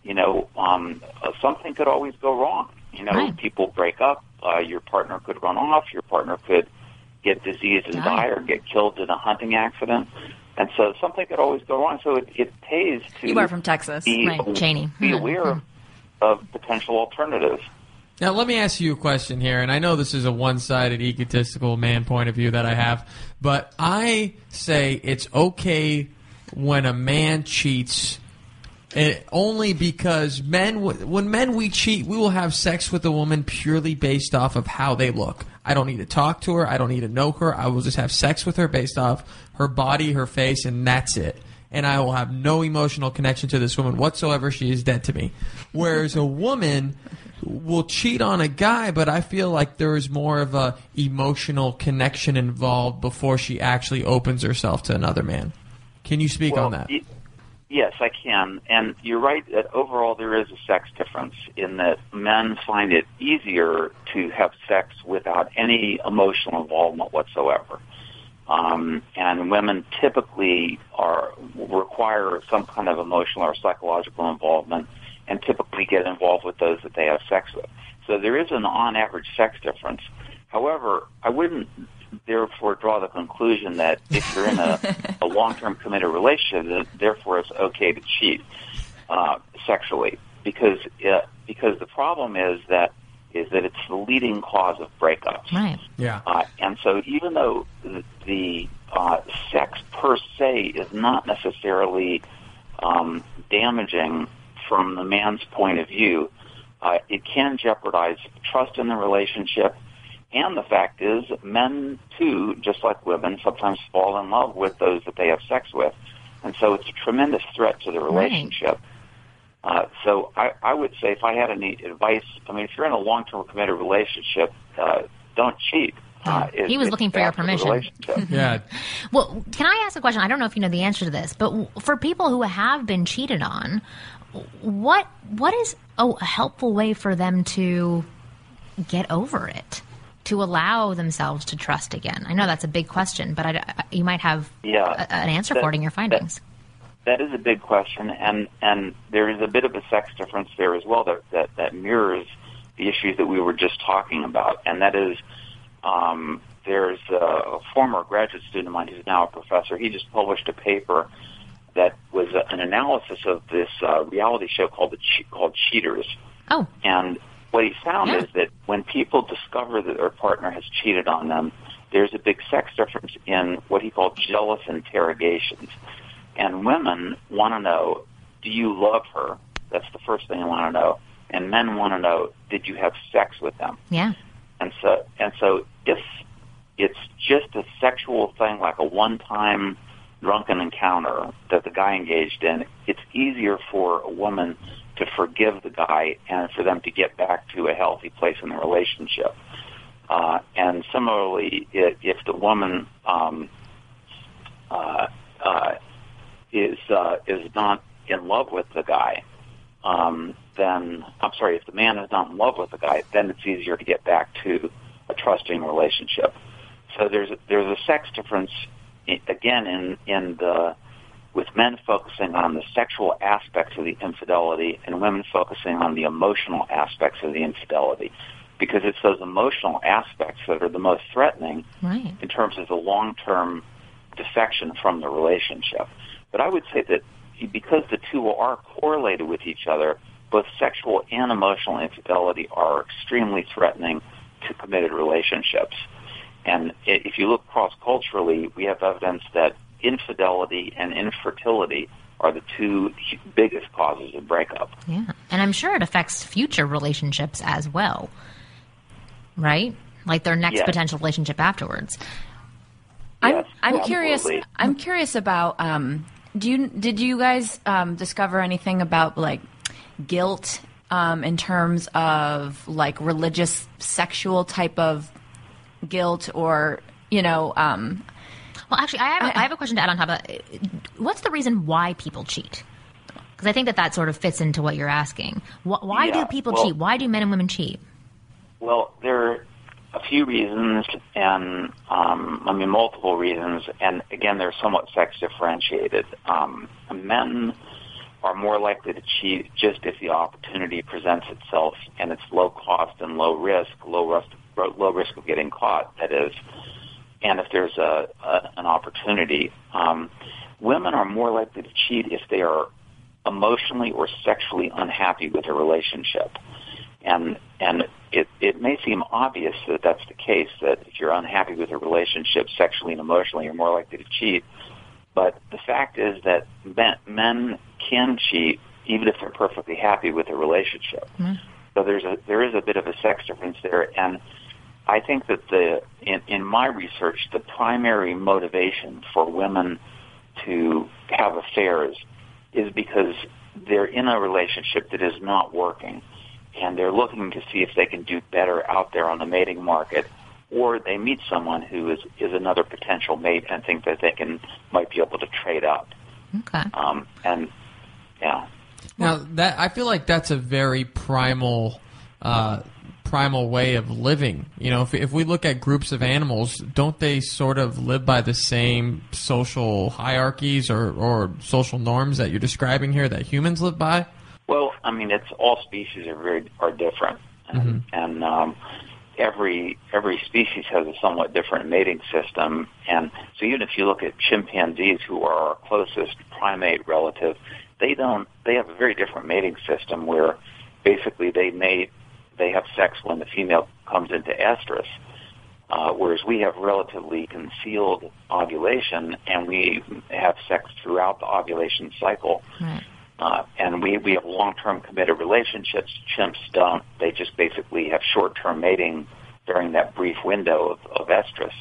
you know, um, something could always go wrong. You know, right. people break up, uh, your partner could run off, your partner could get diseased and die or get killed in a hunting accident. And so something could always go wrong. So it, it pays to. You are from Texas, be, right, Cheney. Be mm-hmm. aware of, of potential alternatives. Now, let me ask you a question here, and I know this is a one sided, egotistical man point of view that I have, but I say it's okay when a man cheats. It, eh, only because men, when men we cheat, we will have sex with a woman purely based off of how they look. I don't need to talk to her. I don't need to know her. I will just have sex with her based off her body, her face, and that's it. And I will have no emotional connection to this woman whatsoever. She is dead to me. Whereas a woman will cheat on a guy, but I feel like there is more of a emotional connection involved before she actually opens herself to another man. Can you speak well, on that? Yes, I can. And you're right that overall there is a sex difference in that men find it easier to have sex without any emotional involvement whatsoever. Um, and women typically are require some kind of emotional or psychological involvement and typically get involved with those that they have sex with. So there is an on average sex difference. However, I wouldn't therefore draw the conclusion that if you're in a, a long-term committed relationship, that therefore it's okay to cheat uh, sexually, because uh, because the problem is that is that it's the leading cause of breakups. Right. Yeah. Uh, and so even though the, the uh, sex per se is not necessarily um, damaging from the man's point of view, uh, it can jeopardize trust in the relationship. And the fact is, men too, just like women, sometimes fall in love with those that they have sex with. And so it's a tremendous threat to the relationship. Right. Uh, so I, I would say if I had any advice, I mean, if you're in a long-term committed relationship, uh, don't cheat. Uh, he was looking for your permission. yeah. Well, can I ask a question? I don't know if you know the answer to this, but for people who have been cheated on, what what is a helpful way for them to get over it? to allow themselves to trust again? I know that's a big question, but I, you might have yeah, a, an answer that, for it in your findings. That, that is a big question, and and there is a bit of a sex difference there as well that that, that mirrors the issues that we were just talking about, and that is. Um, there's a former graduate student of mine who's now a professor. He just published a paper that was an analysis of this uh, reality show called the che- called Cheaters. Oh. And what he found yeah. is that when people discover that their partner has cheated on them, there's a big sex difference in what he called jealous interrogations. And women want to know, do you love her? That's the first thing they want to know. And men want to know, did you have sex with them? Yeah. And so, and so if it's just a sexual thing, like a one-time drunken encounter that the guy engaged in, it's easier for a woman to forgive the guy and for them to get back to a healthy place in the relationship. Uh, and similarly, if, if the woman um, uh, uh, is uh, is not in love with the guy, um, then I'm sorry, if the man is not in love with the guy, then it's easier to get back to a trusting relationship. So there's a, there's a sex difference again in in the with men focusing on the sexual aspects of the infidelity and women focusing on the emotional aspects of the infidelity because it's those emotional aspects that are the most threatening right. in terms of the long-term defection from the relationship. But I would say that because the two are correlated with each other, both sexual and emotional infidelity are extremely threatening to committed relationships. And if you look cross culturally, we have evidence that infidelity and infertility are the two biggest causes of breakup. Yeah. And I'm sure it affects future relationships as well. Right? Like their next yes. potential relationship afterwards. I'm I'm curious I'm curious about um, do you did you guys um, discover anything about like guilt um, in terms of like religious sexual type of guilt or you know um, well actually I have, a, I have a question to add on top of that. What's the reason why people cheat? Because i think that that sort of fits into what you're asking. Why, yeah, do people well, cheat? Why do men and women cheat? Well there are a few reasons and um, i mean multiple reasons. And again they're somewhat sex differentiated. Um, men are more likely to cheat just if the opportunity presents itself and it's low cost and low risk, low risk, low risk of getting caught. That is, and if there's a, a an opportunity, um, women are more likely to cheat if they are emotionally or sexually unhappy with a relationship. And and it it may seem obvious that that's the case. That if you're unhappy with a relationship, sexually and emotionally, you're more likely to cheat. But the fact is that men, men can cheat even if they're perfectly happy with a relationship. Mm. So there's a there is a bit of a sex difference there, and I think that the in, in my research, the primary motivation for women to have affairs is because they're in a relationship that is not working, and they're looking to see if they can do better out there on the mating market, or they meet someone who is is another potential mate and think that they can might be able to trade up. Okay. Um, and yeah. Now that I feel like that's a very primal. Uh, primal way of living. You know, if, if we look at groups of animals, don't they sort of live by the same social hierarchies or, or social norms that you're describing here that humans live by? Well, I mean, it's all species are very are different, and, mm-hmm. and um, every every species has a somewhat different mating system. And so, even if you look at chimpanzees, who are our closest primate relative, they don't they have a very different mating system where basically they mate they have sex when the female comes into estrus, uh, whereas we have relatively concealed ovulation and we have sex throughout the ovulation cycle. Right. Uh, and we, we have long-term committed relationships. Chimps don't. They just basically have short-term mating during that brief window of, of estrus.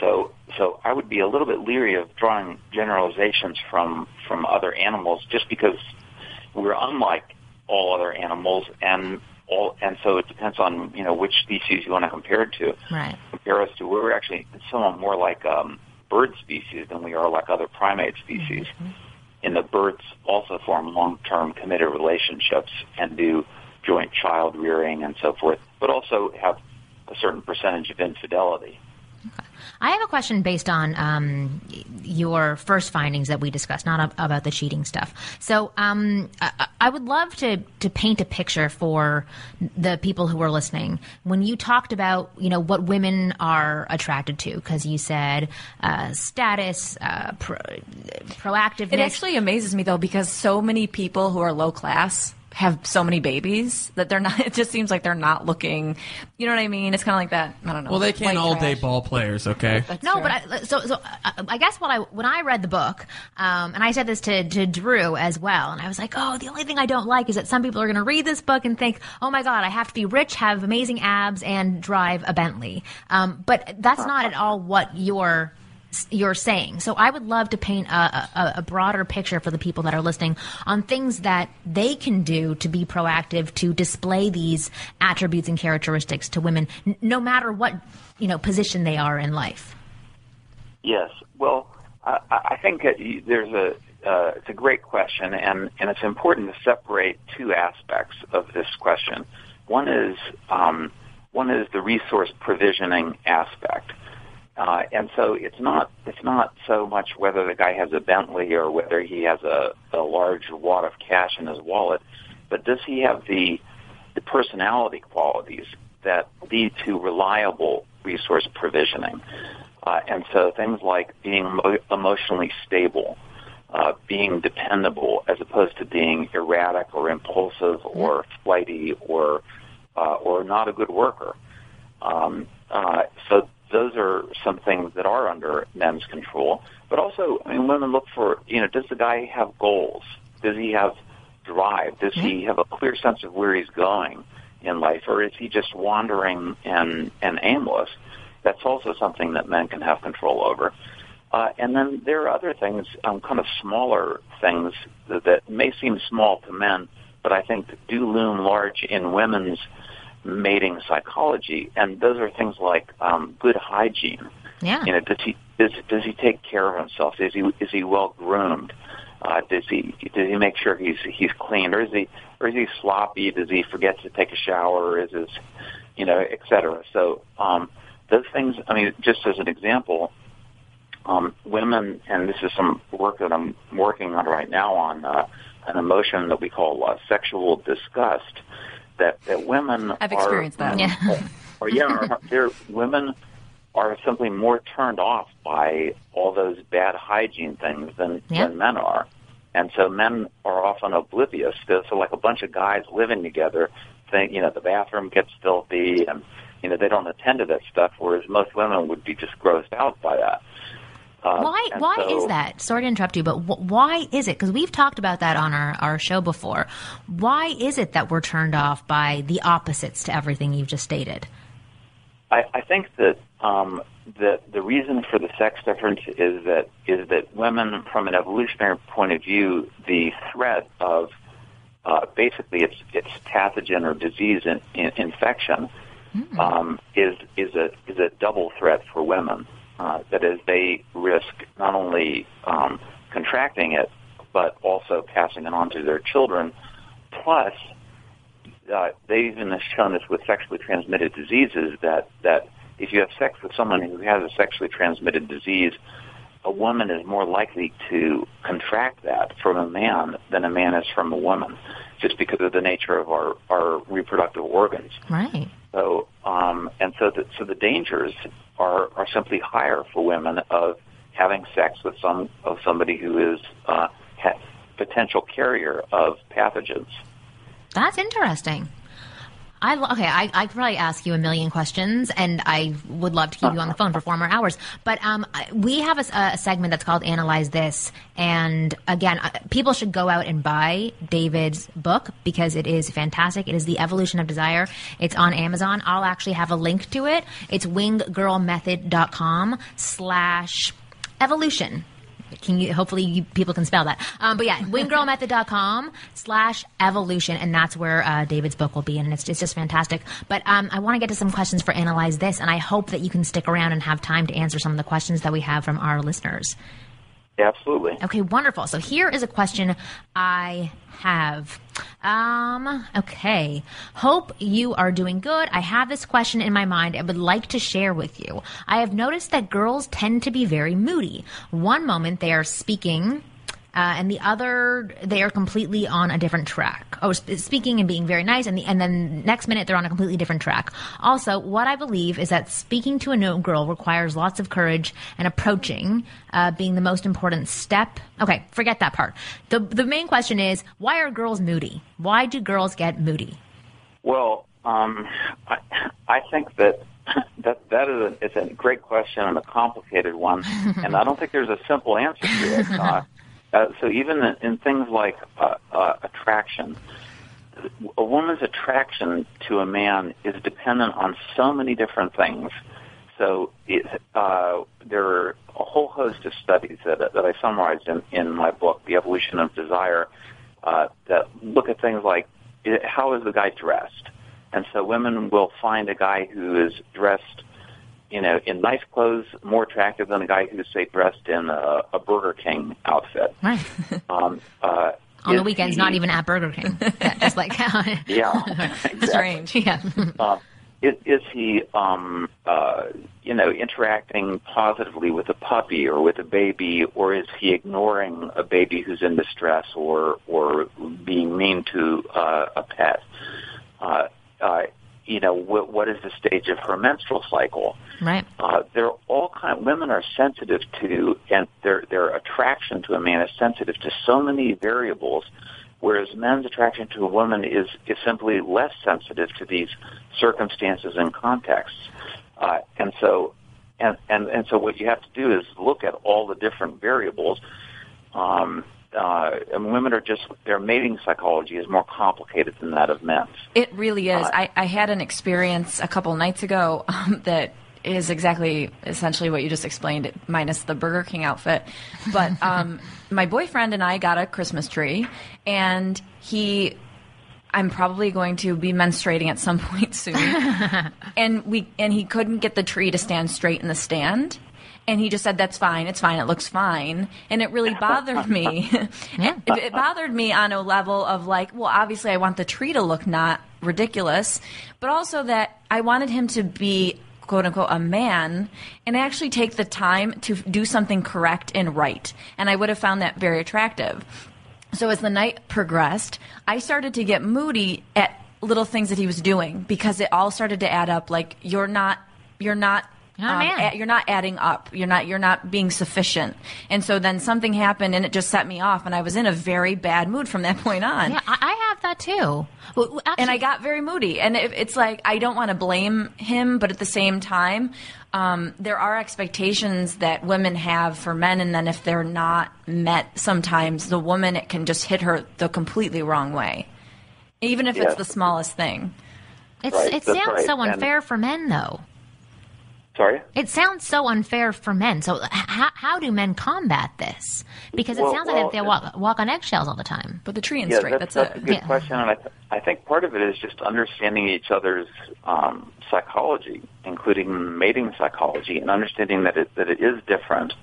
So, so I would be a little bit leery of drawing generalizations from from other animals, just because we're unlike all other animals, and all, and so it depends on you know which species you want to compare it to. Right. Compare us to we're actually somewhat more like um, bird species than we are like other primate species. Mm-hmm. And the birds also form long-term committed relationships and do joint child rearing and so forth, but also have a certain percentage of infidelity. I have a question based on um, your first findings that we discussed, not ab- about the cheating stuff. So um, I-, I would love to to paint a picture for the people who are listening. When you talked about you know what women are attracted to, because you said uh, status, uh, pro- proactiveness. It actually amazes me though because so many people who are low class have so many babies that they're not. It just seems like they're not looking. You know what I mean? It's kind of like that. I don't know. Well, they can't all trash. day ball players, okay? That's no, true. but I, so so uh, I guess what I when I read the book, um, and I said this to to Drew as well, and I was like, oh, the only thing I don't like is that some people are going to read this book and think, oh my god, I have to be rich, have amazing abs, and drive a Bentley. Um, but that's not at all what you're you're saying. So I would love to paint a, a, a broader picture for the people that are listening on things that they can do to be proactive to display these attributes and characteristics to women, n- no matter what you know position they are in life. Yes. Well, I, I think there's a uh, it's a great question, and and it's important to separate two aspects of this question. One is um, one is the resource provisioning aspect. Uh, and so it's not it's not so much whether the guy has a Bentley or whether he has a, a large wad of cash in his wallet, but does he have the the personality qualities that lead to reliable resource provisioning? Uh, and so things like being emo- emotionally stable, uh, being dependable, as opposed to being erratic or impulsive or flighty or uh, or not a good worker. Um, uh, so those are some things that are under men's control. But also, I mean, women look for, you know, does the guy have goals? Does he have drive? Does he have a clear sense of where he's going in life, or is he just wandering and and aimless? That's also something that men can have control over. Uh, and then there are other things, um, kind of smaller things that, that may seem small to men, but I think do loom large in women's mating psychology, and those are things like um, good hygiene. Yeah. You know, does he does does he take care of himself? Is he is he well groomed? Uh, does he does he make sure he's he's clean, or is he or is he sloppy? Does he forget to take a shower? Or is his you know, et cetera. So um, those things. I mean, just as an example, um, women, and this is some work that I'm working on right now on uh, an emotion that we call uh, sexual disgust. That that women I've are, experienced that. um, Yeah. or yeah, they're women are simply more turned off by all those bad hygiene things than Yeah. than men are. And so men are often oblivious. So, so like a bunch of guys living together think, you know, the bathroom gets filthy and, you know, they don't attend to that stuff, whereas most women would be just grossed out by that. Uh, Why? Why so- is that? Sorry to interrupt you, but wh- why is it? Because we've talked about that on our, our show before. Why is it that we're turned off by the opposites to everything you've just stated? I, I think that um, the the reason for the sex difference is that is that women, from an evolutionary point of view, the threat of uh, basically it's it's pathogen or disease in, in, infection um, is is a is a double threat for women. Uh, that is, they risk not only um, contracting it, but also passing it on to their children. Plus, uh, they even have shown this with sexually transmitted diseases that that if you have sex with someone who has a sexually transmitted disease, a woman is more likely to contract that from a man than a man is from a woman, just because of the nature of our our reproductive organs. Right. So, um, and so the, so the dangers are, are simply higher for women of having sex with some of somebody who is uh, ha- potential carrier of pathogens. That's interesting. I okay. I, I could probably ask you a million questions, and I would love to keep you on the phone for four more hours. But um, we have a segment that's called "Analyze This," and again, uh, people should go out and buy David's book because it is fantastic. It is "The Evolution of Desire." It's on Amazon. I'll actually have a link to it. It's winggirlmethod.com slash evolution. Can you, hopefully you, people can spell that. Um, but yeah, winggirlmethod.com slash evolution. And that's where uh, David's book will be. And it's, it's just fantastic. But um, I want to get to some questions for Analyze This. And I hope that you can stick around and have time to answer some of the questions that we have from our listeners. Absolutely. Okay, wonderful. So here is a question I have. Um, okay. Hope you are doing good. I have this question in my mind I would like to share with you. I have noticed that girls tend to be very moody. One moment they are speaking uh, and the other they are completely on a different track. Oh, sp- speaking and being very nice, and the, and then next minute they're on a completely different track. Also, what I believe is that speaking to a new girl requires lots of courage and approaching uh, being the most important step. Okay, forget that part. the The main question is why are girls moody? Why do girls get moody? Well, um, I, I think that that that is a, it's a great question and a complicated one, and I don't think there's a simple answer to it. Uh, uh, so even in, in things like uh, uh, attraction, a woman's attraction to a man is dependent on so many different things. So it, uh, there are a whole host of studies that, that I summarized in, in my book, The Evolution of Desire, uh, that look at things like how is the guy dressed? And so women will find a guy who is dressed you know, in nice clothes, more attractive than a guy who's say dressed in a, a Burger King outfit. Right. Um, uh, On the weekends, he, not even at Burger King. Just like yeah, exactly. strange. Yeah. Uh, is, is he, um, uh, you know, interacting positively with a puppy or with a baby, or is he ignoring a baby who's in distress or or being mean to uh, a pet? Uh, uh, you know, what, what is the stage of her menstrual cycle? Right. Uh, there are all kind. Women are sensitive to, and their their attraction to a man is sensitive to so many variables, whereas men's attraction to a woman is is simply less sensitive to these circumstances and contexts. Uh, and so, and and and so, what you have to do is look at all the different variables. Um, uh, and women are just their mating psychology is more complicated than that of men. It really is. Uh, I, I had an experience a couple nights ago um, that is exactly essentially what you just explained, minus the Burger King outfit. But um, my boyfriend and I got a Christmas tree, and he I'm probably going to be menstruating at some point soon. and we and he couldn't get the tree to stand straight in the stand. And he just said, "That's fine. It's fine. It looks fine." And it really bothered me. yeah. it, it bothered me on a level of like, well, obviously, I want the tree to look not ridiculous, but also that I wanted him to be quote unquote a man and actually take the time to do something correct and right. And I would have found that very attractive. So as the night progressed, I started to get moody at little things that he was doing because it all started to add up like you're not you're not you're not, um, a- you're not adding up. You're not. You're not being sufficient. And so then something happened, and it just set me off, and I was in a very bad mood from that point on. Yeah, I, I have that too. Well, actually, and I got very moody, and it, it's like I don't want to blame him, but at the same time, um, there are expectations that women have for men, and then if they're not met, sometimes the woman it can just hit her the completely wrong way, even if yes. it's the smallest thing. It's, right, it sounds right. so unfair and for men, though. Sorry? It sounds so unfair for men. So, how, how do men combat this? Because it well, sounds like they walk, walk on eggshells all the time. But the tree and yeah, straight, that's, that's, that's a, a good yeah. question. And I, th- I think part of it is just understanding each other's um, psychology, including mating psychology, and understanding that it, that it is different.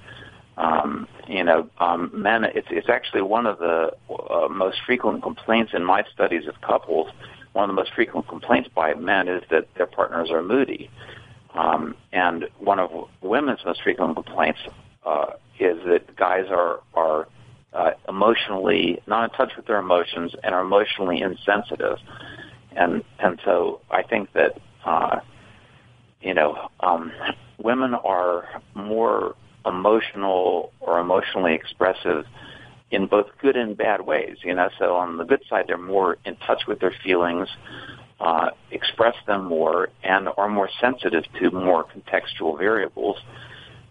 Um, you know, um, men, it's, it's actually one of the uh, most frequent complaints in my studies of couples. One of the most frequent complaints by men is that their partners are moody. Um, and one of women's most frequent complaints uh, is that guys are are uh, emotionally not in touch with their emotions and are emotionally insensitive. And and so I think that uh, you know um, women are more emotional or emotionally expressive in both good and bad ways. You know, so on the good side, they're more in touch with their feelings express them more and are more sensitive to more contextual variables.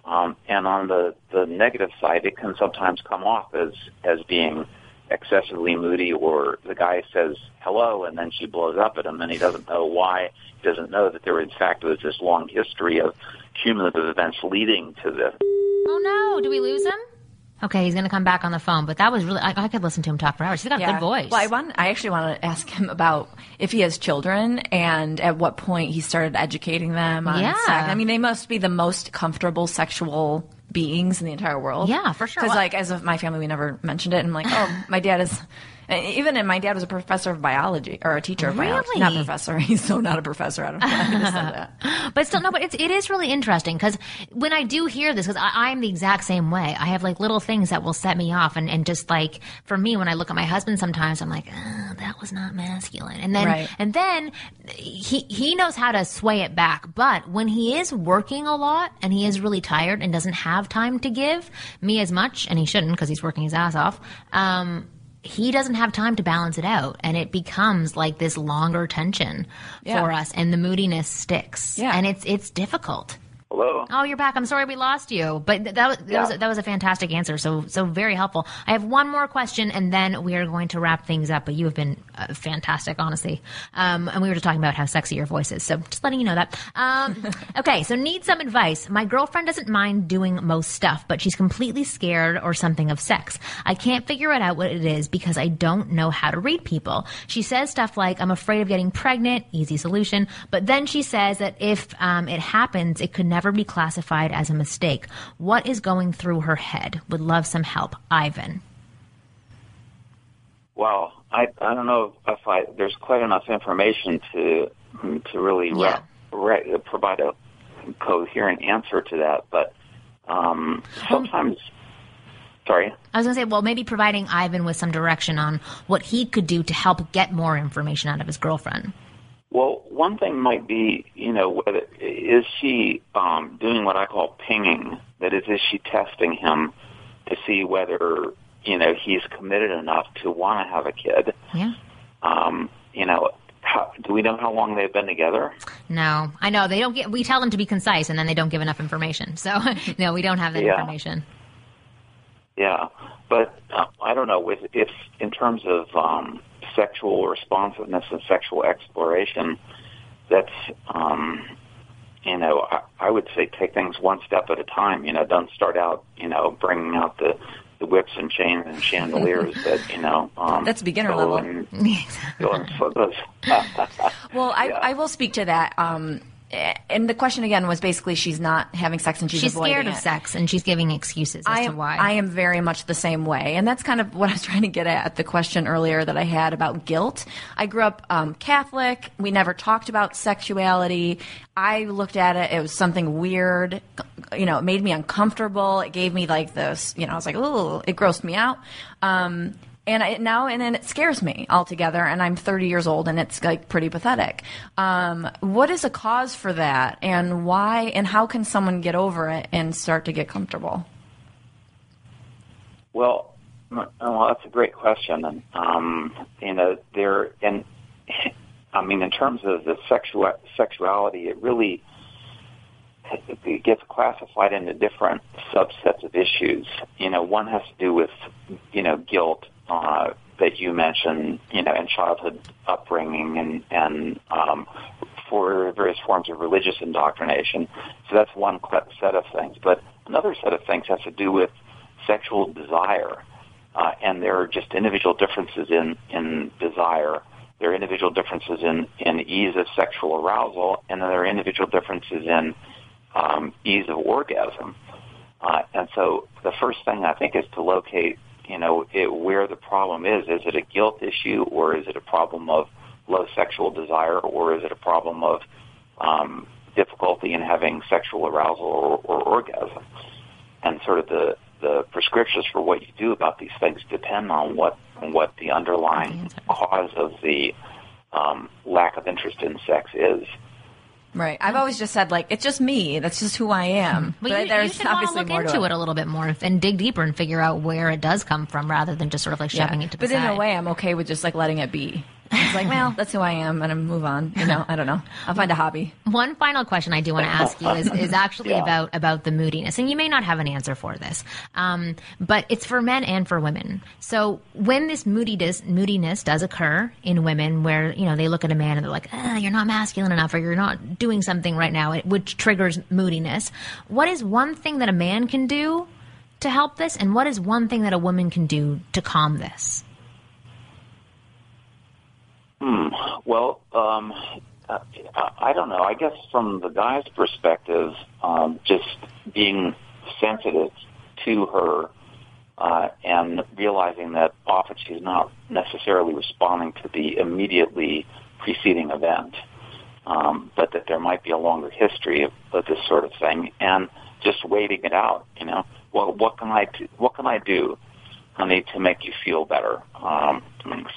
Um, and on the, the negative side, it can sometimes come off as, as being excessively moody or the guy says hello and then she blows up at him and he doesn't know why. He doesn't know that there in fact was this long history of cumulative events leading to this. Oh no, do we lose him? Okay, he's going to come back on the phone, but that was really, I, I could listen to him talk for hours. He's got a good voice. Well, I, want, I actually want to ask him about if he has children and at what point he started educating them on yeah. sex. I mean, they must be the most comfortable sexual beings in the entire world. Yeah, for sure. Because like as of my family, we never mentioned it. And I'm like, oh, my dad is. Even and my dad was a professor of biology or a teacher of biology, Really? not professor. He's so not a professor. I don't know. I but still, no. But it's it is really interesting because when I do hear this, because I'm the exact same way. I have like little things that will set me off, and and just like for me, when I look at my husband, sometimes I'm like, oh, that was not masculine, and then Right. and then he he knows how to sway it back. But when he is working a lot and he is really tired and doesn't have time to give me as much, and he shouldn't because he's working his ass off. Um, he doesn't have time to balance it out and it becomes like this longer tension Yeah. for us and the moodiness sticks Yeah. and it's it's difficult Hello. oh you're back. I'm sorry we lost you but th- that, was- that Yeah. was that was a fantastic answer. So so very helpful. I have one more question and then we are going to wrap things up but you have been uh, fantastic honestly. Um, and we were just talking about how sexy your voice is so just letting you know that. Um, okay so need some advice. My girlfriend doesn't mind doing most stuff but she's completely scared or something of sex. I can't figure it out what it is because i don't know how to read people. She says stuff like i'm afraid of getting pregnant easy solution but then she says that if um, it happens it could never be classified as a mistake what is going through her head would love some help ivan Well, I I don't know if I there's quite enough information to to really Yeah. re- re- provide a coherent answer to that, but um, sometimes. Sorry. I was going to say, well, maybe providing Ivan with some direction on what he could do to help get more information out of his girlfriend. Well, one thing might be, you know, whether is she um, doing what I call pinging? That is, is she testing him to see whether you know he's committed enough to want to have a kid? Yeah. Um, you know, how, do we know how long they've been together? No, I know they don't get. We tell them to be concise, and then they don't give enough information. So no, we don't have that Yeah. information. Yeah, but uh, I don't know. With if in terms of um, sexual responsiveness and sexual exploration, that's um, you know I, I would say take things one step at a time. You know, don't start out you know bringing out the the whips and chains and chandeliers that you know. Um, That's beginner level. And, and. Well, I, Yeah. I will speak to that. Um, and the question again was basically she's not having sex and she's, She's scared of it. sex, and she's giving excuses as to why. I am very much the same way. And that's kind of what I was trying to get at the question earlier that I had about guilt. I grew up um, Catholic. We never talked about sexuality. I looked at it, it was something weird. You know, it made me uncomfortable. It gave me like this, you know, I was like, ooh, it grossed me out. Um, and now and then it scares me altogether and i'm 30 years old and it's like pretty pathetic um, what is a cause for that and why and how can someone get over it and start to get comfortable Well, well, that's a great question, and um, you know, there and I mean, in terms of the sexual sexuality, it really it gets classified into different subsets of issues. You know, one has to do with you know guilt uh, that you mentioned, you know, in childhood upbringing and and um, for various forms of religious indoctrination. So that's one set of things. But another set of things has to do with sexual desire, uh, and there are just individual differences in in desire. There are individual differences in in ease of sexual arousal, and then there are individual differences in um, ease of orgasm. Uh, and so the first thing I think is to locate, you know, it, where the problem is. Is it a guilt issue, or is it a problem of low sexual desire, or is it a problem of um, difficulty in having sexual arousal or, or orgasm? And sort of the the prescriptions for what you do about these things depend on what on what the underlying cause of the um, lack of interest in sex is. Right. I've always just said like it's just me. That's just who I am. Well, but you, you there's should want to obviously look more into to it. a little bit more and dig deeper and figure out where it does come from, rather than just sort of like shoving it to the but side. in a way, I'm okay with just like letting it be. It's like, well, that's who I am, and I move on. You know, I don't know. I'll find a hobby. One final question I do want to ask you is, is actually about about the moodiness, and you may not have an answer for this, um, but it's for men and for women. So when this moodiness moodiness does occur in women, where you know they look at a man and they're like, ah, "You're not masculine enough," or "You're not doing something right now," which triggers moodiness. What is one thing that a man can do to help this, and what is one thing that a woman can do to calm this? Hmm. Well, um, I I don't know. I guess from the guy's perspective, um, just being sensitive to her uh, and realizing that often she's not necessarily responding to the immediately preceding event, um, but that there might be a longer history of, of this sort of thing, and just waiting it out. You know, well, what can I do? What can I do, honey, to make you feel better? Um,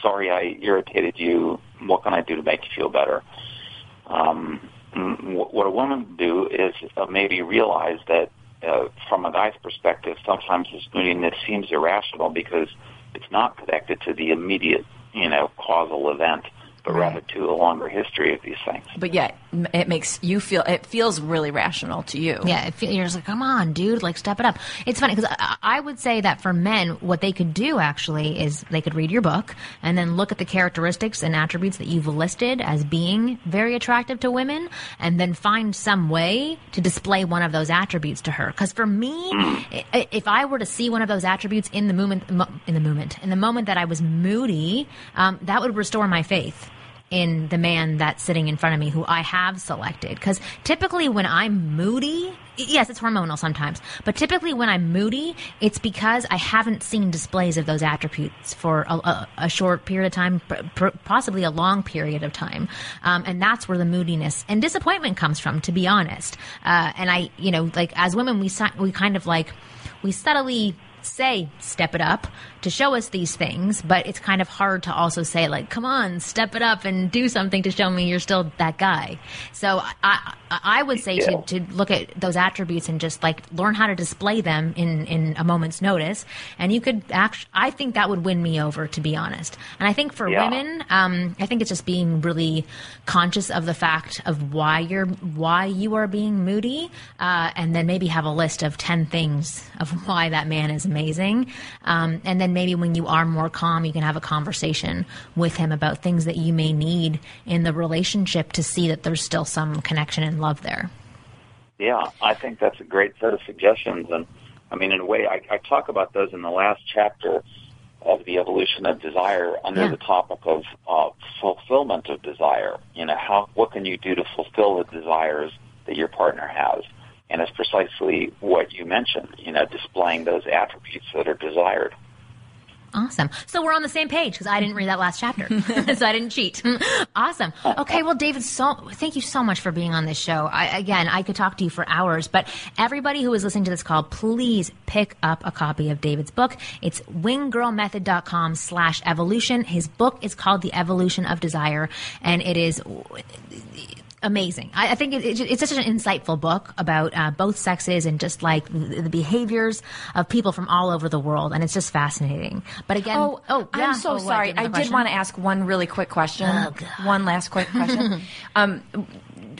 sorry, I irritated you. What can I do to make you feel better? Um, what a woman do is uh, maybe realize that uh, from a guy's perspective, sometimes his moodiness seems irrational because it's not connected to the immediate, you know, causal event but right. rather to a longer history of these things. But yet, it makes you feel it feels really rational to you. Yeah, feel, you're just like, come on, dude, like step it up. It's funny because I, I, would say that for men, what they could do actually is they could read your book and then look at the characteristics and attributes that you've listed as being very attractive to women, and then find some way to display one of those attributes to her. Because for me, mm. if I were to see one of those attributes in the moment, in the moment, in the moment that I was moody, um, that would restore my faith in the man that's sitting in front of me who I have selected. Because typically when I'm moody, yes, it's hormonal sometimes, but typically when I'm moody, it's because I haven't seen displays of those attributes for a, a, a short period of time, possibly a long period of time. Um, and that's where the moodiness and disappointment comes from, to be honest. Uh, and I, you know, like as women, we, we kind of like, we subtly say step it up to show us these things, but it's kind of hard to also say like, come on, step it up and do something to show me you're still that guy. So I, I would say yeah. to, to look at those attributes and just like learn how to display them in, in a moment's notice. And you could actually, I think that would win me over, to be honest. And I think for yeah. women, um, I think it's just being really conscious of the fact of why you're, why you are being moody. Uh, and then maybe have a list of 10 things of why that man is amazing. Um, and then maybe when you are more calm, you can have a conversation with him about things that you may need in the relationship to see that there's still some connection and love there. Yeah, I think that's a great set of suggestions. And I mean, in a way, I, I talk about those in the last chapter of the evolution of desire under yeah. the topic of uh, fulfillment of desire. You know, how what can you do to fulfill the desires that your partner has? And it's precisely what you mentioned. You know, displaying those attributes that are desired. Awesome. So we're on the same page because I didn't read that last chapter, so I didn't cheat. awesome. Okay. Well, David, so thank you so much for being on this show. I, again, I could talk to you for hours, but everybody who is listening to this call, please pick up a copy of David's book. It's winggirlmethod.com slash evolution. His book is called The Evolution of Desire, and it is amazing. I, I think it, it, it's such an insightful book about uh, both sexes and just like the, the, behaviors of people from all over the world, and it's just fascinating. But again, oh, oh yeah. I'm so oh, sorry. I did want to ask one really quick question. Oh, one last quick question. um,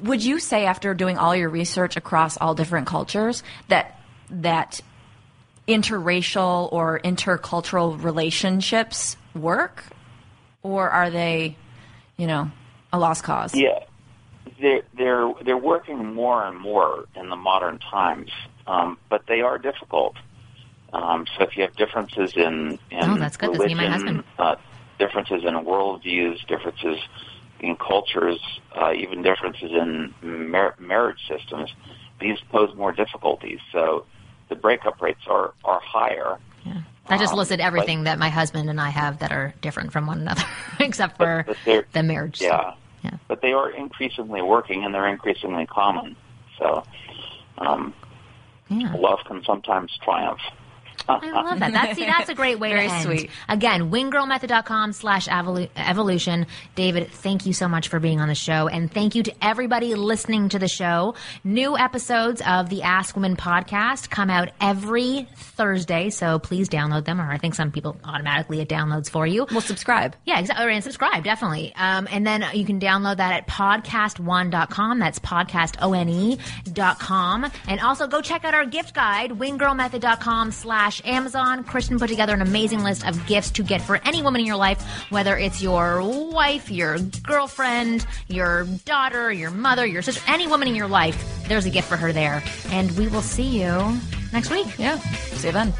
would you say, after doing all your research across all different cultures, that that interracial or intercultural relationships work, or are they, you know, a lost cause? Yeah they're they're they're working more and more in the modern times, um, but they are difficult. Um, so if you have differences in, in oh, that's good. religion, my husband. Uh, differences in worldviews, differences in cultures, uh, even differences in mar- marriage systems, these pose more difficulties. So the breakup rates are are higher. Yeah. I just um, listed everything but, that my husband and I have that are different from one another, except for but, but the marriage. Yeah. Yeah. But they are increasingly working and they're increasingly common. So um, yeah. love can sometimes triumph. I love that. That's see, that's a great way Very to end. Sweet. Again, winggirlmethod.com slash evolution. David, thank you so much for being on the show. And thank you to everybody listening to the show. New episodes of the Ask Women podcast come out every Thursday. So please download them, or I think some people automatically it downloads for you. Well, subscribe. Yeah, exactly. And subscribe, definitely. Um, and then you can download that at podcast1.com. That's podcastone.com. And also go check out our gift guide, winggirlmethod.com slash slash Amazon. Kristen put together an amazing list of gifts to get for any woman in your life, whether it's your wife, your girlfriend, your daughter, your mother, your sister, any woman in your life. There's a gift for her there. And we will see you next week. Yeah. See you then.